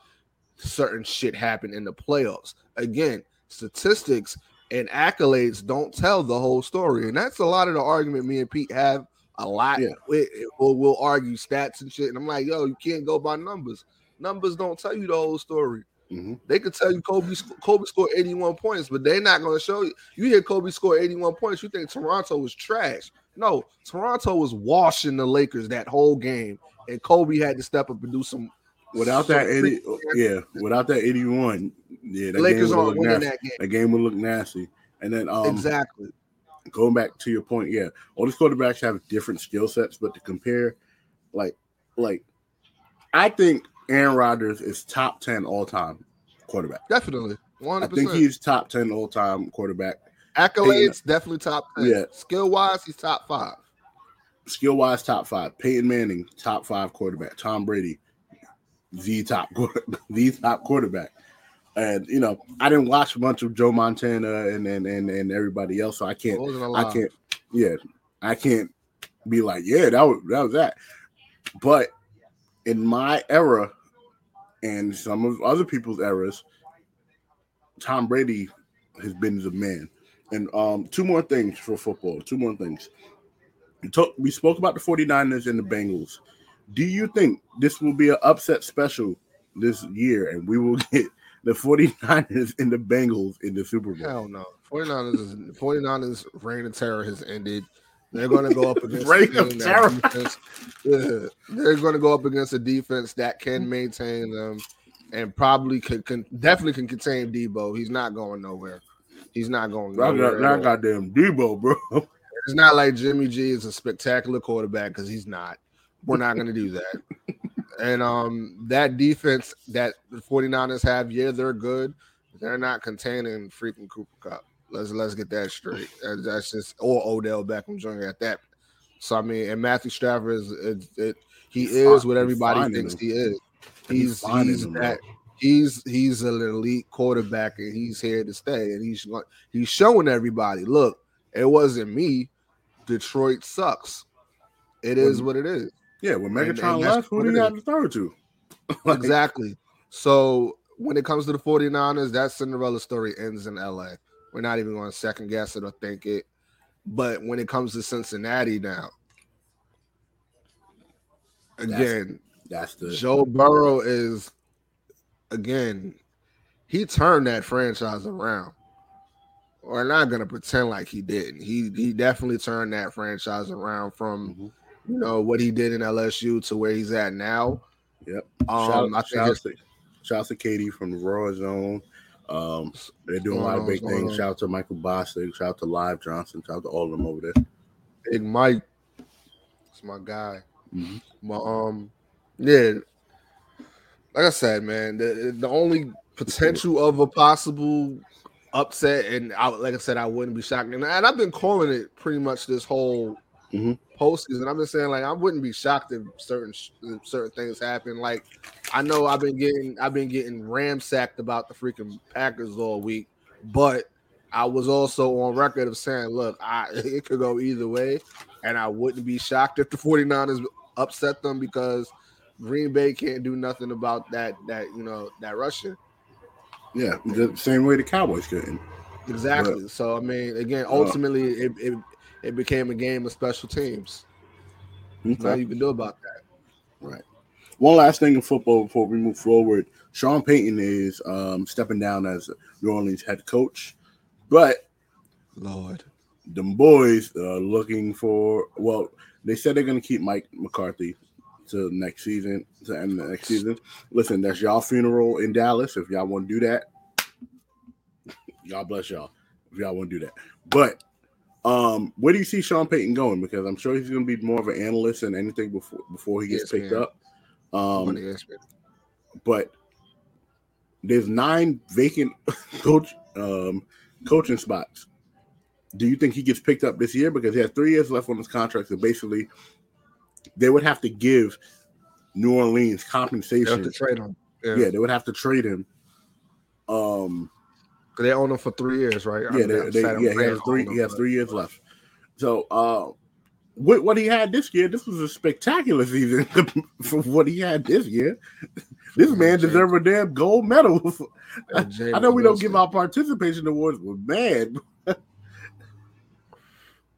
certain shit happened in the playoffs. Again, statistics and accolades don't tell the whole story, and that's a lot of the argument me and Pete have a lot. Yeah. We, we'll, we'll argue stats and shit, and I'm like, yo, you can't go by numbers. Numbers don't tell you the whole story. Mhm. They could tell you Kobe Kobe scored 81 points, but they're not going to show you. You hear Kobe score 81 points, you think Toronto was trash. No, Toronto was washing the Lakers that whole game, and Kobe had to step up and do some. Without some that 80, yeah, without that 81, yeah, that Lakers game would look nasty. that game. That game would look nasty. And then um exactly. going back to your point, yeah, all these quarterbacks have different skill sets, but to compare, like, like, I think Aaron Rodgers is top ten all time quarterback. Definitely. I 100%. think he's top ten all time quarterback. Accolades, definitely top 10. Yeah. Skill wise, he's top five. Skill wise, top five. Peyton Manning, top five quarterback. Tom Brady, the top the top quarterback. And you know, I didn't watch a bunch of Joe Montana and and and, and everybody else, so I can't I can't, yeah, I can't be like, yeah, that was that was that. But in my era and some of other people's eras, Tom Brady has been the man. And um, two more things for football. Two more things. We, talk, we spoke about the 49ers and the Bengals. Do you think this will be an upset special this year and we will get the 49ers and the Bengals in the Super Bowl. Hell no. 49ers is 49ers reign of terror has ended. They're going to go up against a of terror. defense- yeah, they're going to go up against a defense that can maintain them and probably can, can definitely can contain Debo. He's not going nowhere. He's not going nowhere. not, not goddamn Debo, bro. It's not like Jimmy G is a spectacular quarterback because he's not. We're not going to do that. and um, that defense that the 49ers have, yeah, they're good. They're not containing freaking Cooper Kupp. Let's let's get that straight. That's just or Odell Beckham Jr. at that. So I mean, and Matthew Stafford is it, it, he He's is fi- what everybody thinks him. he is. He's He's he's him, that he's he's an elite quarterback and he's here to stay and he's he's showing everybody look it wasn't me detroit sucks it is what it is Yeah, when Megatron and that's left, who did he have to throw to? Like, exactly so when it comes to the 49ers that cinderella story ends in la we're not even going to second guess it or think it but when it comes to cincinnati now again That's the Joe Burrow is again, he turned that franchise around. We're not gonna pretend like he didn't. He he definitely turned that franchise around from Mhm. you know what he did in LSU to where he's at now. Yep. Um, shout, I shout, think out to, shout out to Katie from the Raw Zone. Um, they're doing a lot of big things. Shout out to Michael Bostic. Shout out to Live Johnson. Shout out to all of them over there. Big Mike. It's my guy. Mhm. But um, yeah, like I said, man, the the only potential of a possible upset, and I, like I said, I wouldn't be shocked. And, and I've been calling it pretty much this whole Mhm. postseason. I've been saying like I wouldn't be shocked if certain if certain things happen. Like I know I've been getting I've been getting ramsacked about the freaking Packers all week, but I was also on record of saying, look, I it could go either way, and I wouldn't be shocked if the 49ers upset them because Green Bay can't do nothing about that that you know that Russian. Yeah, the same way the Cowboys couldn't. Exactly. So I mean, again, Uh, ultimately it, it it became a game of special teams. Nothing Okay. you can do about that. Right. One last thing in football before we move forward. Sean Payton is um, stepping down as New Orleans head coach, but Lord. them boys are looking for. Well, they said they're going to keep Mike McCarthy to next season, to end the next season. Listen, that's y'all funeral in Dallas. If y'all want to do that, God bless y'all. If y'all want to do that, but um, where do you see Sean Payton going? Because I'm sure he's going to be more of an analyst than anything before before he gets Yes, picked man. up. Um, but there's nine vacant coach um, coaching spots. Do you think he gets picked up this year? Because he has three years left on his contract, so basically, they would have to give New Orleans You have compensation. to trade him. Yeah, Yeah, they would have to trade him. Um, 'Cause they own him for three years, right? yeah, they, they, yeah, he has three. He has three years left. So, uh, what what he had this year, this was a spectacular season for what he had this year. This man deserved a damn gold medal. Jameis I know we don't give out participation awards, but man,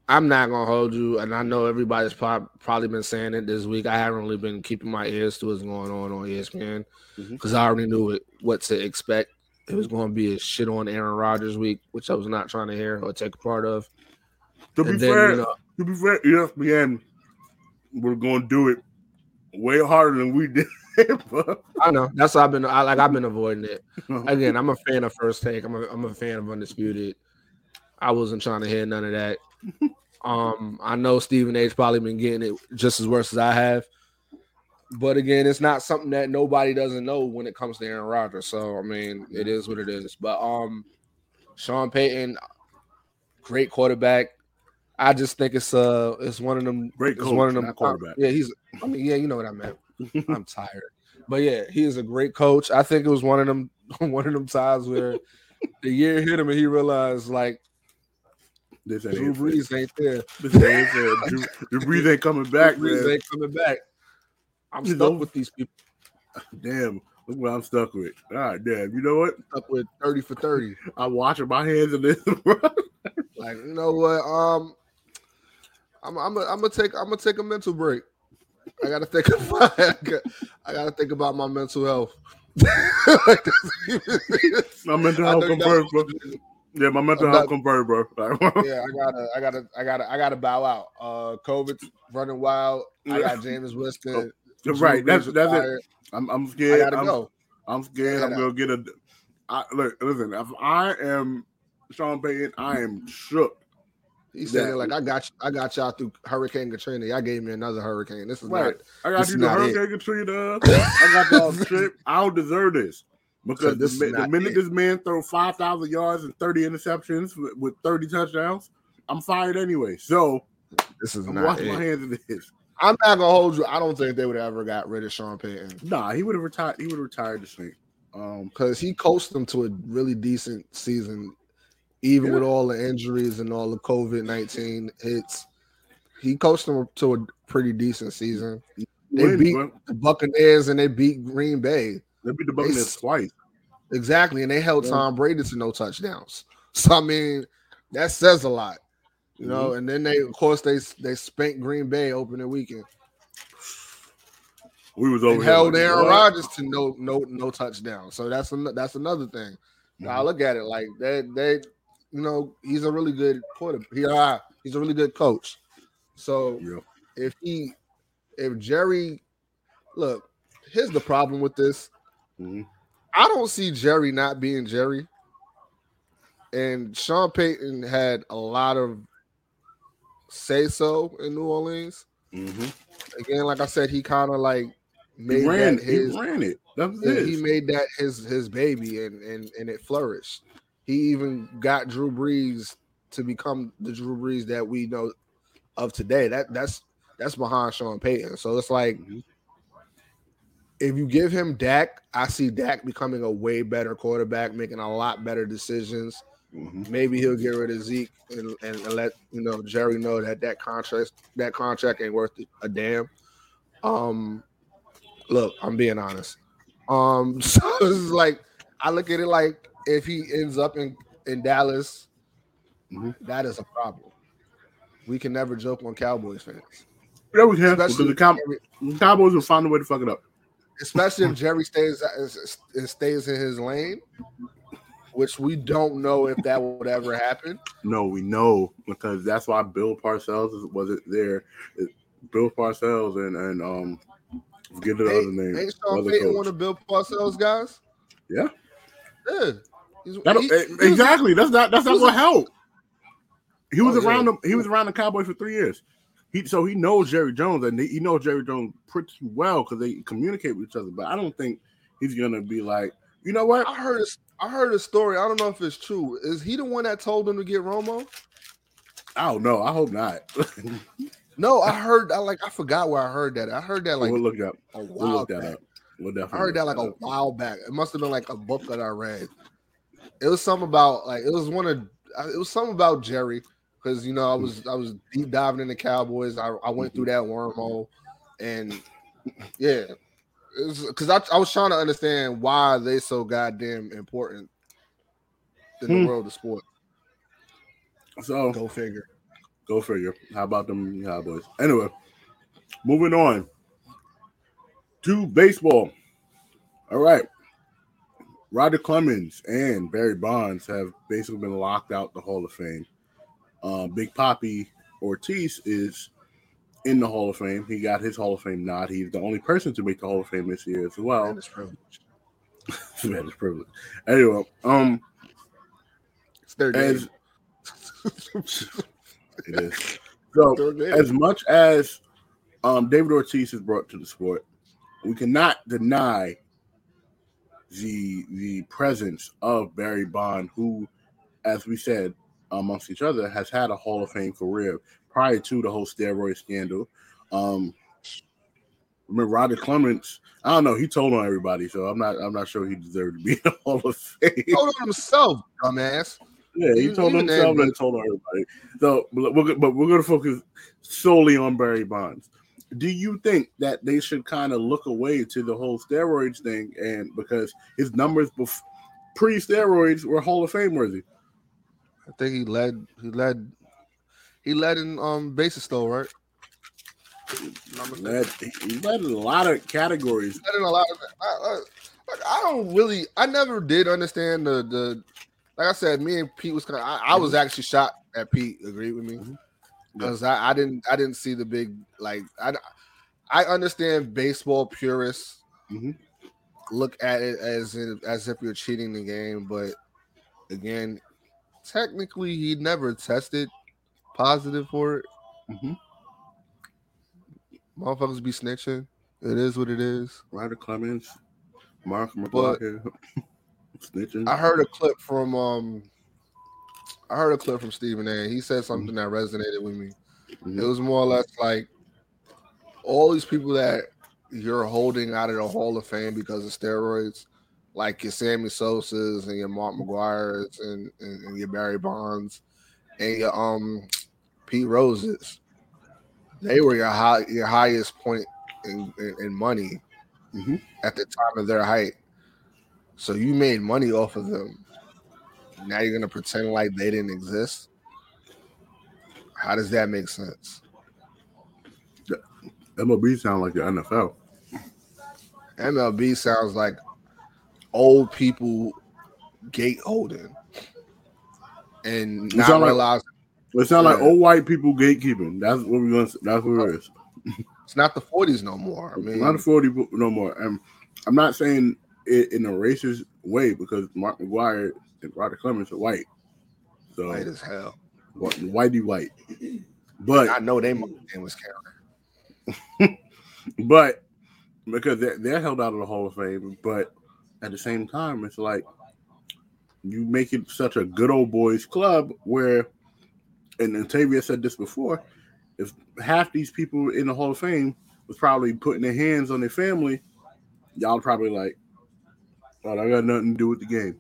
I'm not gonna hold you, and I know everybody's prob- probably been saying it this week. I haven't really been keeping my ears to what's going on on ESPN because I already knew it, what to expect. It was going to be a shit on Aaron Rodgers week, which I was not trying to hear or take a part of. to be then, fair, you know, to be fair, ESPN, we're going to do it way harder than we did. but- I know that's why I've been. I like I've been avoiding it. Again, I'm a fan of First Take. I'm a, I'm a fan of Undisputed. I wasn't trying to hear none of that. Um, I know Stephen A's probably been getting it just as worse as I have. But again, it's not something that nobody doesn't know when it comes to Aaron Rodgers. So I mean, it is what it is. But um, Sean Payton, great quarterback. I just think it's uh it's one of them Great it's coach, one of them quarterback. Yeah, he's I mean, yeah, you know what I meant. I'm tired. But yeah, he is a great coach. I think it was one of them one of them times where the year hit him and he realized like this ain't Drew. Brees ain't there. This ain't it. Drew, Drew Brees ain't coming back, Drew Brees ain't coming back. I'm You stuck know? with these people. Damn, look what I'm stuck with. All right, damn. You know what? Stuck with 30 for 30. I'm washing my hands of this, bro. Like, you know what? Um I'm I'm I'm gonna take I'm gonna take a mental break. I gotta think about I gotta think about my mental health. Like, My mental health convert, bro. supposed to do Yeah, my mental I'm health convert, bro. Yeah, I gotta, I gotta, I gotta, I gotta bow out. Uh, COVID's running wild. I got Jameis Winston. Right. That's that's it. I'm I'm I scared. gotta I'm, go. I'm scared. I I'm gonna get a. I, look, listen. If I am Sean Payton, I am shook. He's saying Yeah. like I got, you, I got y'all through Hurricane Katrina. Y'all gave me another hurricane. This is Right. not. I got you the not it. Hurricane Katrina. I got the all trip. I don't deserve this because This the, the minute it. this man throw five thousand yards and thirty interceptions with, with thirty touchdowns, I'm fired anyway. So This is I'm not washing my hands of this. I'm not gonna hold you. I don't think they would have ever got rid of Sean Payton Nah, he would have retired. He would have retired this thing. Um, because he coached them to a really decent season, even Yeah. with all the injuries and all the COVID nineteen hits. He coached them to a pretty decent season. They win, beat bro. the Buccaneers and they beat Green Bay. They beat the Buccaneers s- twice. Exactly, and they held Yeah. Tom Brady to no touchdowns. So I mean, that says a lot, you know. Mm-hmm. And then they, of course, they they spanked Green Bay opening weekend. We was over held like, Aaron? Rodgers to no no no touchdown. So that's an, that's another thing. I Mhm. look at it like they they you know he's a really good quarterback. He uh, he's a really good coach. So Yeah. if he if Jerry look, here's the problem with this. Mhm. I don't see Jerry not being Jerry. And Sean Payton had a lot of say so in New Orleans. Mhm. Again, like I said, he kind of like He made ran. that his he ran it. It. he made that his his baby and and and it flourished. He even got Drew Brees to become the Drew Brees that we know of today. That that's that's behind Sean Payton. So it's like Mhm. if you give him Dak, I see Dak becoming a way better quarterback, making a lot better decisions. Mhm. Maybe he'll get rid of Zeke and, and, and let you know Jerry know that that contract that contract ain't worth a damn. Um, look, I'm being honest. Um, so it's like I look at it like if he ends up in in Dallas, Mhm. that is a problem. We can never joke on Cowboys fans, Yeah, we can because especially the Cow- the Cowboys will find a way to fuck it up. especially if Jerry stays stays in his lane, which we don't know if that would ever happen. No, we know because that's why Bill Parcells wasn't there. It- Bill Parcells and and um, forget the other Ain't, name. ain't Sean other Payton one of Bill Parcells guys? Yeah. Yeah. That- he- he was- exactly. That's not. That's not what helped. He was Oh, yeah. around them. He was around the Cowboys for three years. He so he knows Jerry Jones and he, knows Jerry Jones pretty well because they communicate with each other. But I don't think he's gonna be like, you know what? I heard a, I heard a story. I don't know if it's true. Is he the one that told him to get Romo? I don't know. I hope not. No, I heard. I like. I forgot where I heard that. I heard that like we'll look that. a We'll look that back. up. We'll definitely. I heard that like a up. while back. It must have been like a book that I read. It was something about like it was one of it was something about Jerry because you know I was I was deep diving in the Cowboys. I, I went through mm-hmm. that wormhole, and yeah, because I, I was trying to understand why they so goddamn important in the Hmm. world of sport. So Go figure. Go figure. How about them Cowboys? Anyway, moving on to baseball. All right. Roger Clemens and Barry Bonds have basically been locked out the Hall of Fame. Uh, Big Poppy Ortiz is in the Hall of Fame. He got his Hall of Fame nod. He's the only person to make the Hall of Fame this year as well. Man, it's privilege. Man, it's privilege. Anyway, um, It's their as it is. So as much as um, David Ortiz has brought to the sport, we cannot deny the the presence of Barry Bond, who, as we said amongst each other, has had a Hall of Fame career prior to the whole steroid scandal. Um, remember Roger Clemens? I don't know. He told on everybody, so I'm not. I'm not sure he deserved to be in the Hall of Fame. Told on himself, dumbass. Yeah, he told himself and told on everybody. So, but we're, but we're going to focus solely on Barry Bonds. Do you think that they should kind of look away to the whole steroids thing, and because his numbers bef- pre-steroids were Hall of Fame worthy? I think he led. He led. He led in um bases though, right? Led, he led in a lot of categories. Led in a lot of. I, I, I don't really. I never did understand the the. Like I said, me and Pete was kind of. I, I was actually shocked that Pete agreed with me Mhm. because I, I didn't. I didn't see the big like. I I understand baseball purists Mhm. look at it as if, as if you're cheating the game, but again, technically, he never tested positive for it. Mhm. Motherfuckers be snitching. It is what it is. Ryder Clemens, Mark McGwire, snitching. I heard a clip from um I heard a clip from Stephen A. He said something that resonated with me. Mhm. It was more or less like all these people that you're holding out of the Hall of Fame because of steroids, like your Sammy Sosa's and your Mark McGwire's and, and, and your Barry Bonds and your um Pete Roses. They were your high your highest point in, in, in money Mhm. at the time of their height. So you made money off of them. Now you're gonna pretend like they didn't exist. How does that make sense? MLB sounds like the NFL. MLB sounds like old people gate holding and not realizing It sound like old white people gatekeeping. That's what we're gonna. That's what it is. it's not the 40s no more. I mean, not the forty bo- no more. And I'm not saying it in a racist way because Mark McGwire and Ryder Clemens are white. So white as hell. wh- whitey white. But I know they name was counting. but because they're, they're held out of the Hall of Fame, but at the same time, it's like you make it such a good old boys club where, and, and Tavia said this before, if half these people in the Hall of Fame was probably putting their hands on their family, y'all probably like, oh, I got nothing to do with the game.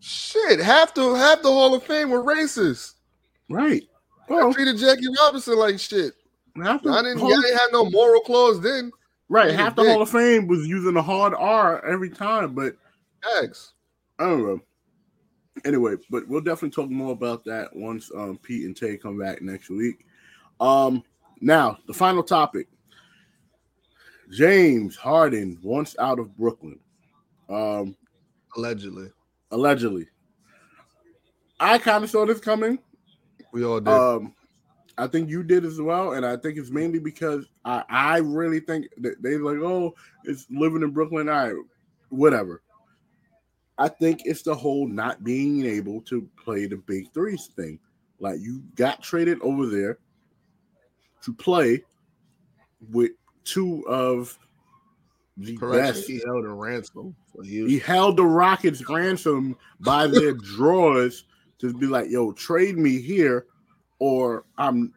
Shit, half the half the Hall of Fame were racist. Right. I Well, treated Jackie Robinson like shit. half the I didn't, Hall- I didn't have no moral clause then. right, half the dick. Hall of Fame was using a hard R every time, but X. I don't know. Anyway, but we'll definitely talk more about that once um, Pete and Tay come back next week. Um, now the final topic: James Harden wants out of Brooklyn. Um, Allegedly. allegedly, I kind of saw this coming. We all did. Um, I think you did as well, and I think it's mainly because I, I really think that they like, oh, it's living in Brooklyn. I whatever. I think it's the whole not being able to play the big threes thing. Like you got traded over there to play with two of the Correction, best. he held a ransom for you. He held the Rockets ransom by their drawers to be like, yo, trade me here, or I'm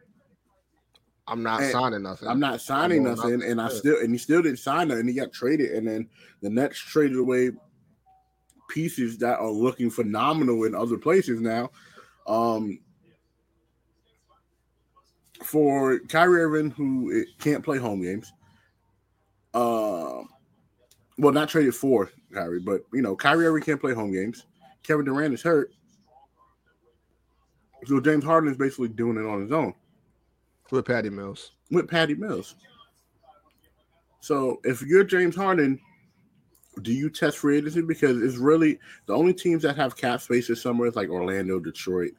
I'm not And signing nothing. I'm not signing I know nothing, and I still and he still didn't sign it, and he got traded, and then the Nets traded away pieces that are looking phenomenal in other places now. Um, for Kyrie Irving, who can't play home games. Um, well, not traded for Kyrie, but you know, Kyrie Irving can't play home games. Kevin Durant is hurt, so James Harden is basically doing it on his own with Patty Mills. with Patty Mills. So if you're James Harden, do you test free agency? Because it's really the only teams that have cap spaces somewhere is like Orlando, Detroit,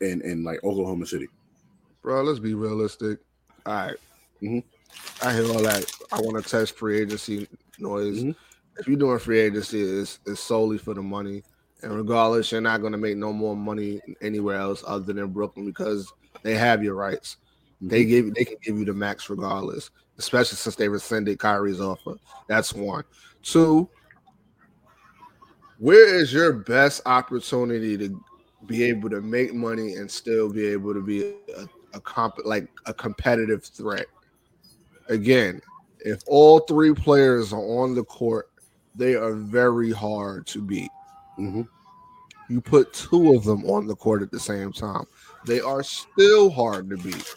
and and like Oklahoma City. Bro, let's be realistic. All right. Mhm. I hear all that. I want to test free agency noise. Mhm. If you're doing free agency, it's, it's solely for the money. And regardless, you're not going to make no more money anywhere else other than Brooklyn because they have your rights. They give they can give you the max regardless, especially since they rescinded Kyrie's offer. That's one. Two, where is your best opportunity to be able to make money and still be able to be a, a comp like a competitive threat? Again, if all three players are on the court, they are very hard to beat. Mhm. You put two of them on the court at the same time, they are still hard to beat.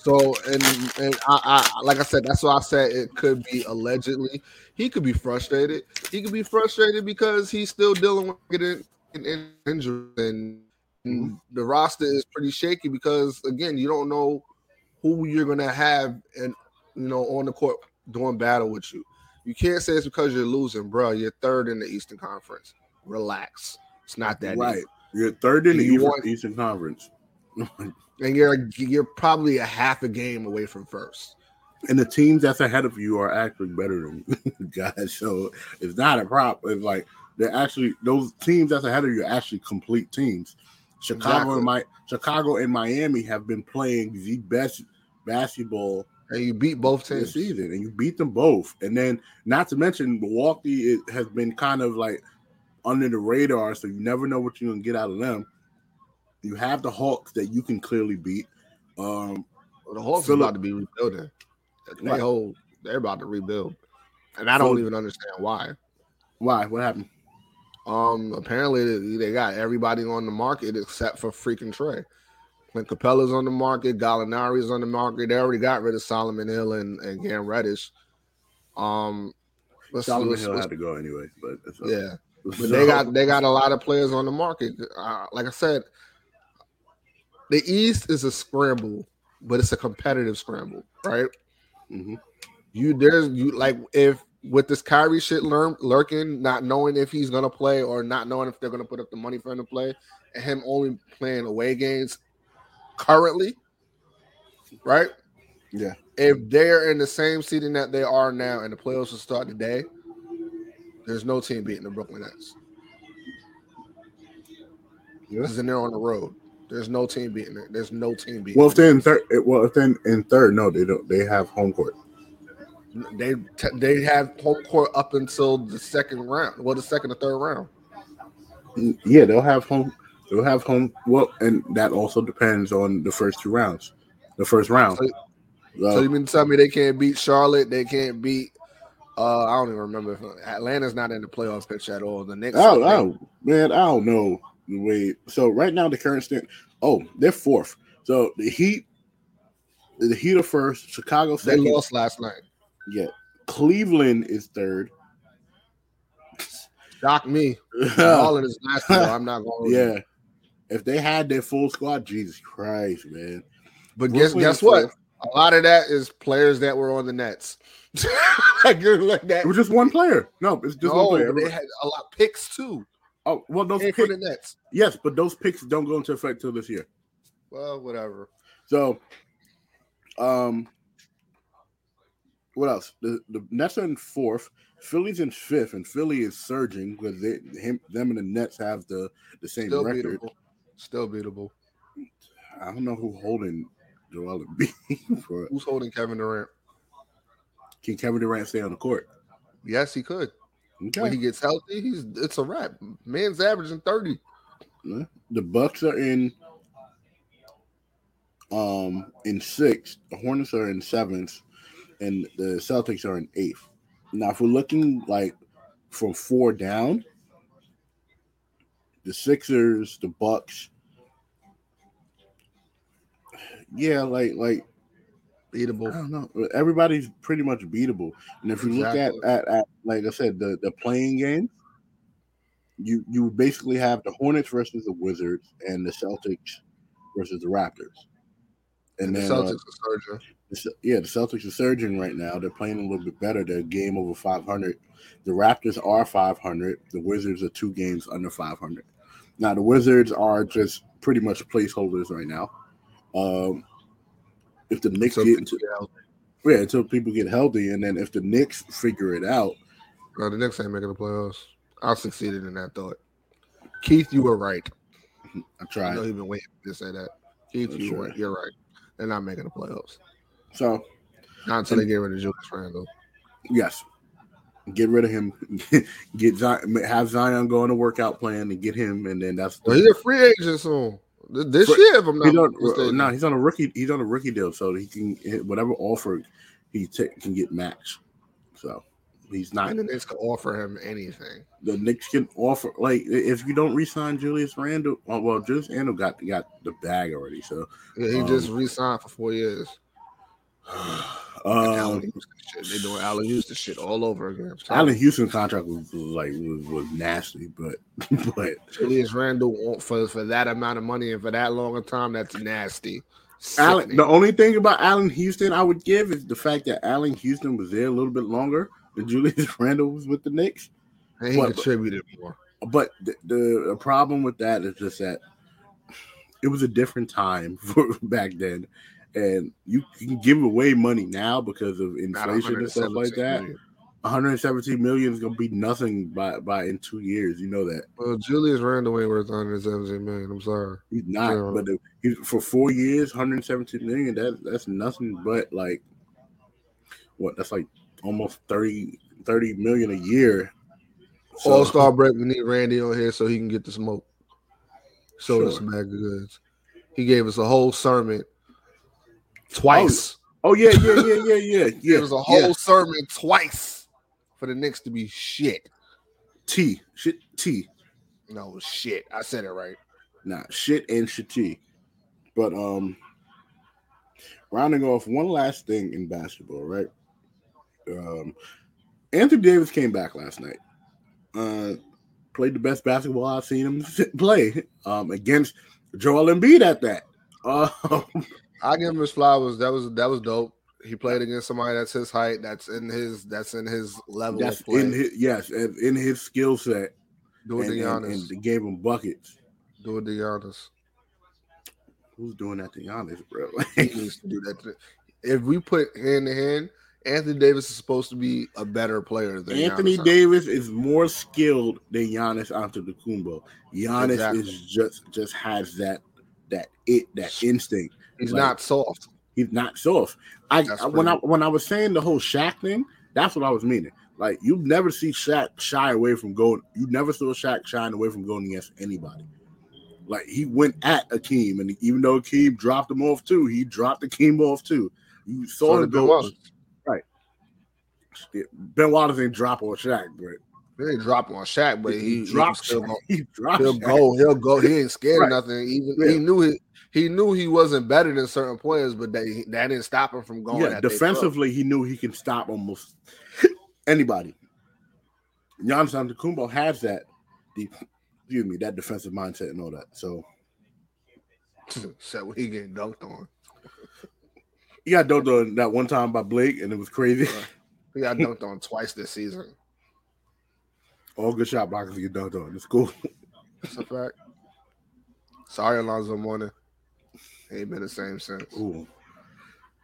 So and and I, I like I said, that's why I said it could be allegedly. He could be frustrated. He could be frustrated because he's still dealing with getting an in, injury, and, and the roster is pretty shaky because again, you don't know who you're gonna have and you know on the court doing battle with you. You can't say it's because you're losing, bro. You're third in the Eastern Conference. Relax. It's not that right. deep. You're third in the You Eastern, want- Eastern Conference. And you're you're probably a half a game away from first. and the teams that's ahead of you are actually better than guys. So it's not a problem. It's like they're actually those teams that's ahead of you are actually complete teams. Chicago Exactly. and my Chicago and Miami have been playing the best basketball And you beat both this teams. season, and you beat them both. And then, not to mention, Milwaukee it has been kind of like under the radar, so you never know what you're gonna get out of them. You have the Hawks that you can clearly beat. Um, Well, the Hawks Phillip- are about to be rebuilding. They Right. whole they're about to rebuild. And I don't even understand why. why? What happened? Um, apparently they- got everybody on the market except for freaking Trey. Clint Capela's on the market, Gallinari's on the market. They already got rid of Solomon Hill and, and Cam Reddish. Um, let's, Solomon let's- Hill let's- had to go anyway, but it's yeah, but So- they got they got a lot of players on the market. Uh, like I said, the East is a scramble, but it's a competitive scramble, right? Mhm. You there's you like if with this Kyrie shit lurking, not knowing if he's gonna play or not knowing if they're gonna put up the money for him to play, and him only playing away games currently, right? Yeah. If they're in the same seating that they are now, and the playoffs will start today, there's no team beating the Brooklyn Nets. Yeah. Because then they're on the road. There's no team beating it. There's no team beating. Well, if they're in third, well, if they're in third, no, they don't. They have home court. they t- they have home court up until the second round. Well, the second or third round. Mm, Yeah, they'll have home. They'll have home. Well, and that also depends on the first two rounds. The first round. So- Uh, So you mean to tell me they can't beat Charlotte? They can't beat. Uh, I don't even remember. If Atlanta's not in the playoff picture at all. The Knicks. Oh, oh, man, I don't know way. So right now, the current stand. Oh, they're fourth. So the Heat, the Heat are first. Chicago they second. lost last night. Yeah, Cleveland is third. Shock me. Harlan is nasty. though. I'm not going. yeah, if they had their full squad, Jesus Christ, man. But guess Brooklyn guess what? fourth. A lot of that is players that were on the Nets. like, like that. It was just one player. No, it's just one player. they had a lot of picks too. Oh, well, those And for picks, the Nets. yes, but those picks don't go into effect till this year. Well, whatever. So, um, what else? The the Nets are in fourth. Philly's in fifth, and Philly is surging because they him them and the Nets have the the same Still record. beatable. Still beatable. I don't know who holding Joel Embiid for. Who's holding Kevin Durant? Can Kevin Durant stay on the court? Yes, he could. Okay. When he gets healthy, he's it's a wrap. Man's averaging 30. The Bucks are in um in sixth. The Hornets are in seventh, and the Celtics are in eighth. Now, if we're looking like from four down, the Sixers, the Bucks, yeah, like like I Beatable. don't know. Everybody's pretty much beatable. And if you look at, at at like I said, the the playing game, you you basically have the Hornets versus the Wizards and the Celtics versus the Raptors. And, And, the then Celtics uh, are surging. the yeah, the Celtics are surging right now. They're playing a little bit better. They're game over 500. The Raptors are 500. The Wizards are two games under 500. Now the Wizards are just pretty much placeholders right now. Um, if the Knicks get into yeah, yeah, until people get healthy, and then if the Knicks figure it out, no, the Knicks ain't making the playoffs. I succeeded in that thought. Keith, you were right. I I tried. know you've been waiting to say that. Keith, That's you were right. You're right. They're not making the playoffs. So Not until they get rid of Julius Randle. yes, get rid of him. get Zion, have Zion go on a workout plan and get him, and then that's Well, he's a free agent soon. Th- This Free- year, if I'm not no, he's on a rookie. He's on a rookie deal, so he can whatever offer he ta- can get matched. So he's not. and the Knicks can offer him anything. The Knicks can offer like if you don't resign Julius Randle. Well, well Julius Randle got got the bag already. So Yeah, he Um, just re-signed for four years. Allan um, They doing Allan Houston shit all over again. Allan Houston contract was, was like was, was nasty, but but Julius Randle for for that amount of money and for that long a time. That's nasty. Allan, the only thing about Allan Houston I would give is the fact that Allan Houston was there a little bit longer. than Julius Randle was with the Knicks. And he What- contributed more. But the, the, the problem with that is just that it was a different time for back then, and you can give away money now because of inflation and stuff like that. million. 117 million is gonna be nothing by by in two years. You know that Well, Julius Randle ain't worth 117 million. I'm sorry. he's not. Yeah. But the, he, for four years, 117 million. That that's nothing but like what? That's like almost 30 30 million a year. So- All Star break. We need Randy on here so he can get the smoke. Show us Sure. some bag of goods. He gave us a whole sermon twice. Oh yeah, yeah, yeah, yeah, yeah, He yeah. gave us a whole yeah. sermon twice for the Knicks to be shit. T shit T. No shit. I said it right. Nah, shit and shitty. But um rounding off one last thing in basketball, right? Um Anthony Davis came back last night. Uh played the best basketball I've seen him play um against Joel Embiid at that. Uh, I give him his flowers. That was that was dope. He played against somebody that's his height, that's in his that's in his level that's of play. in his yes, in his skill set. Do it And, to and, Giannis. and they gave him buckets. Do it to Giannis. Who's doing that to Giannis, bro? He needs to do that. to- If we put hand to hand, Anthony Davis is supposed to be a better player than Anthony Giannis. Davis is more skilled than Giannis Antetokounmpo. Giannis Exactly. is just just has that that it that instinct. He's like- not soft. He's not soft. I, I when I when I was saying the whole Shaq thing, that's what I was meaning. Like you never see Shaq shy away from going. You never saw Shaq shying away from going against anybody. Like he went at Akeem, and even though Akeem dropped him off too, he dropped Akeem off too. You saw So him go. Wallace. Ben Wallace ain't drop on Shaq, but He didn't drop on Shaq, but he, he, can dropped. still. He. He'll go. He'll go. He ain't scared Right. of nothing. Even Yeah. he knew he he knew he wasn't better than certain players, but that that didn't stop him from going. Yeah, defensively, he knew he can stop almost anybody. Giannis Antetokounmpo has that, deep, excuse me, that defensive mindset and all that. So. Said he getting dunked on. he got dunked on that one time by Blake, and it was crazy. He got dunked on twice this season. All good shot blockers get dunked on. It's cool. That's a fact. Sorry, Alonzo Mourning. Ain't been the same since. Ooh.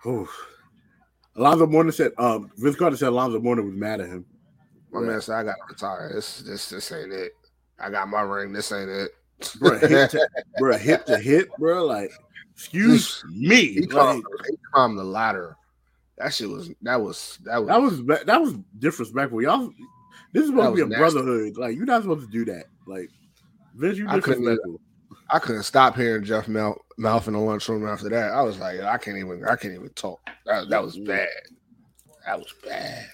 Ooh. Alonzo Mourning said, um, Vince Carter said Alonzo Mourning was mad at him. My man said, I gotta retire. This this this ain't it. I got my ring. This ain't it. Bro, hip to, bro, hip to hip, bro. Like, excuse me. He Like, climbed, he climbed the ladder. That shit was that was that was That was that was disrespectful. Y'all, this is supposed to be a nasty. brotherhood. Like you're not supposed to do that. Like Vince, you I couldn't. I couldn't stop hearing Jeff mouth, mouth in the lunchroom after that. I was like, I can't even I can't even talk. That, that was bad. That was bad.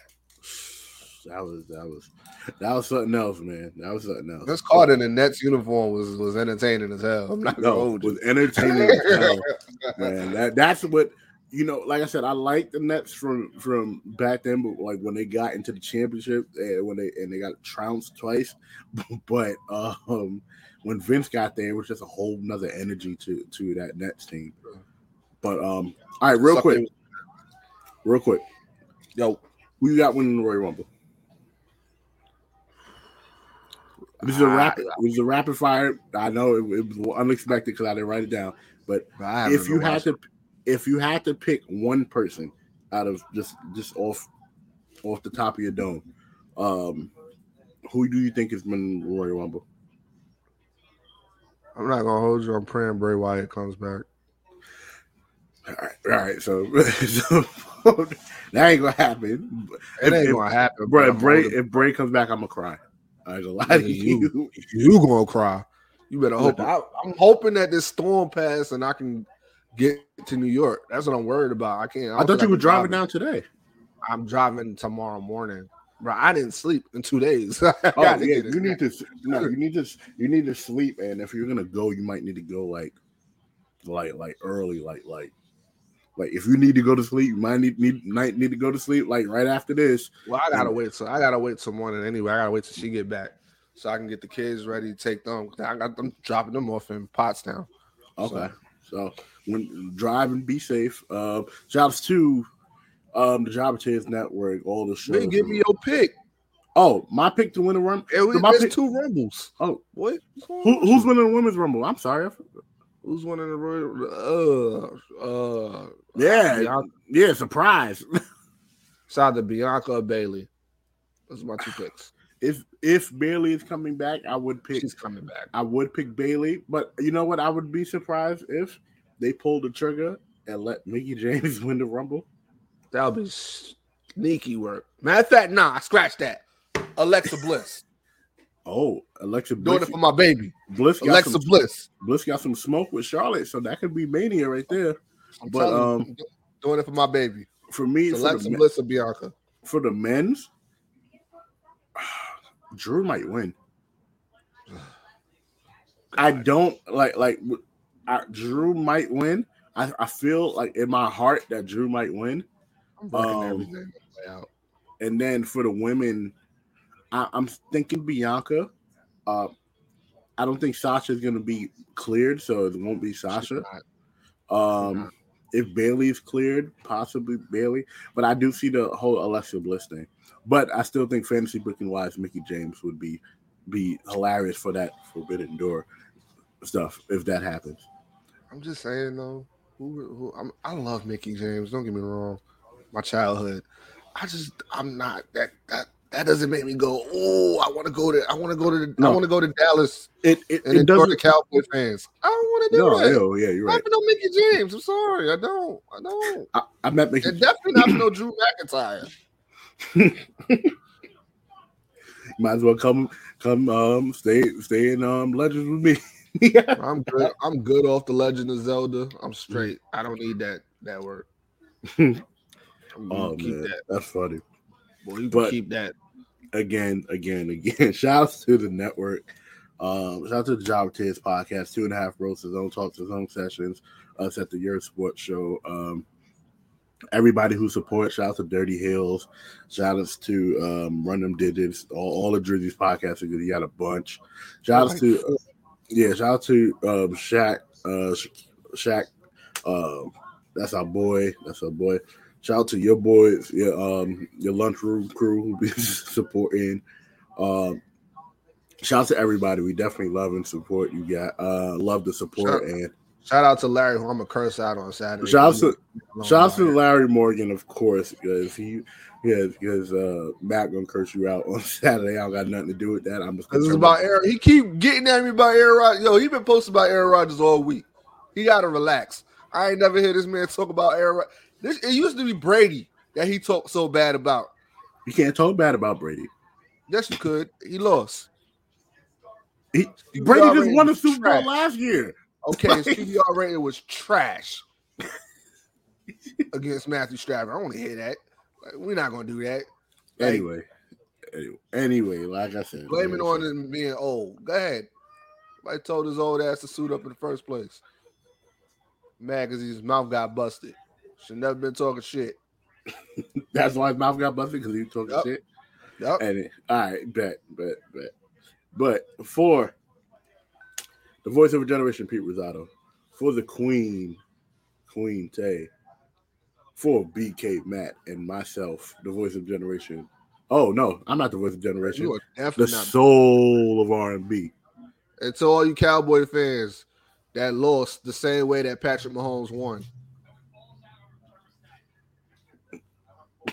That was that was that was something else, man. That was something else. This card in the Nets uniform was was entertaining as hell. I'm not no, hold was entertaining as hell, man. That that's what you know. Like I said, I like the Nets from from back then, but like when they got into the championship and when they and they got trounced twice, but um when Vince got there, it was just a whole nother energy to to that Nets team. But um, all right, real quick, real quick, Yo, who you got winning the Royal Rumble? This is a rapid. This is a rapid fire. I know it, it was unexpected because I didn't write it down. But if you had to, if you had to pick one person out of just just off off the top of your dome, um, who do you think is winning Royal Rumble? I'm not gonna hold you. I'm praying Bray Wyatt comes back. All right, all right. So, so that ain't gonna happen. It ain't if- gonna happen, Bro, if Bray if Bray comes back, I'm gonna cry. I ain't gonna lie to you- you. gonna cry. You better hope. I, I'm hoping that this storm passes and I can get to New York. That's what I'm worried about. I can't. I don't thought you were can driving down today. I'm driving tomorrow morning, bro. I didn't sleep in two days. Oh yeah, you need to no, you need to you need to sleep, and if you're gonna go, you might need to go like like like early, like like like if you need to go to sleep, you might need need might need to go to sleep like right after this. Well, I gotta wait So I gotta wait till morning anyway. I gotta wait till she get back so I can get the kids ready to take them. I got them dropping them off in Pottstown. Okay, so when driving, be safe. Uh, shouts to Um, the Jobber Tears Network, all the shows. Then give me your pick. oh, my pick to win the run. And we, My there's pick- two rumbles. Oh, What? Who, who's winning the women's rumble? I'm sorry. I. Who's winning the Royal? Uh, uh, Yeah, Bianca, yeah, surprise. it's either Bianca or Bayley. Those are my two picks. if if Bayley is coming back, I would pick. She's coming back. I would pick Bayley, but you know what? I would be surprised if they pulled the trigger and let Mickie James win the rumble. That would be sneaky work. Matter of fact, nah, I scratch that. Alexa Bliss. Oh, Alexa Bliss. Doing it for my baby. Bliss got Alexa some, Bliss. Bliss got some smoke with Charlotte, so that could be mania right there. I'm But, um you, doing it for my baby. For me, It's for Alexa men- Bliss or Bianca. for the men's, Drew might win. I don't like like I, Drew might win. I, I feel like in my heart that Drew might win. Um. And then for the women, I, I'm thinking Bianca. Uh, I don't think Sasha's gonna be cleared, so it won't be Sasha. Um, if Bayley's cleared, possibly Bayley, but I do see the whole Alexa Bliss thing. But I still think fantasy booking wise, Mickie James would be be hilarious for that Forbidden Door stuff if that happens. I'm just saying though. Who, who I'm, I love Mickie James. Don't get me wrong. My childhood. I just I'm not that that that doesn't make me go. Oh, I want to go to. I want to go to. The, I want to go to Dallas It it, and it doesn't. Cowboy fans. I don't want to do No, that. no, yeah, you're Not right. for no Mickie James. I'm sorry. I don't. I don't. I, I met Mickie. And definitely not no Drew McIntyre. Might as well come come um stay stay in um Legends with me. I'm good. I'm good off the Legend of Zelda. I'm straight. I don't need that that word. I'm oh keep man, that. that's funny. Boy, you But- keep that. again, again, again. Shout out to the network. Um, shout out to the Job Tids podcast, two and a half roasts, his own talks, his own sessions, us at the Your Sports Show. Um, everybody who supports, shout out to Dirty Hills, shout outs to um, Run Them Digits, all, all the Drizzy's podcasts because you got a bunch. Shout outs to uh, yeah, shout out to um, Shaq, uh, Shaq, um, that's our boy, that's our boy. Shout out to your boys, your um your lunchroom crew who be supporting. Um shout out to everybody. We definitely love and support you got. Uh love the support Shout- and Shout out to Larry, who I'm gonna curse out on Saturday. shout out to shout out to. Larry Morgan, of course, because he yeah, because uh Matt gonna curse you out on Saturday. I don't got nothing to do with that. I'm just This gonna is about Aaron. He keep getting at me about Aaron Rodgers. Yo, he been posting about Aaron Rodgers all week. He gotta relax. I ain't never hear this man talk about Aaron. Rod- This it used to be Brady that he talked so bad about. you can't talk bad about Brady. Yes, you could. He lost. He, Brady just won the Super Bowl trash. last year. Okay, his QBR rating was trash against Matthew Stafford. I don't want to hear that. Like, we're not gonna do that. Like, Anyway, anyway, like I said, Blame it on him being old. Go ahead. I told his old ass to suit up in the first place. Mad because his mouth got busted. Should never been talking shit. That's why his mouth got busted because he was talking Yup. shit. Yep. And it, all right, bet, bet, bet. But for the voice of a generation, Pete Rosado, for the Queen, Queen Tay, for BK Matt and myself, the voice of generation. Oh no, I'm not the voice of generation. You are The soul of R&B. And to all you Cowboy fans that lost the same way that Patrick Mahomes won.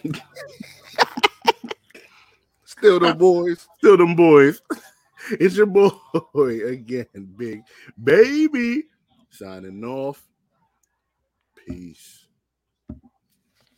Still the boys. Still them boys. It's your boy again, big baby. Signing off. Peace.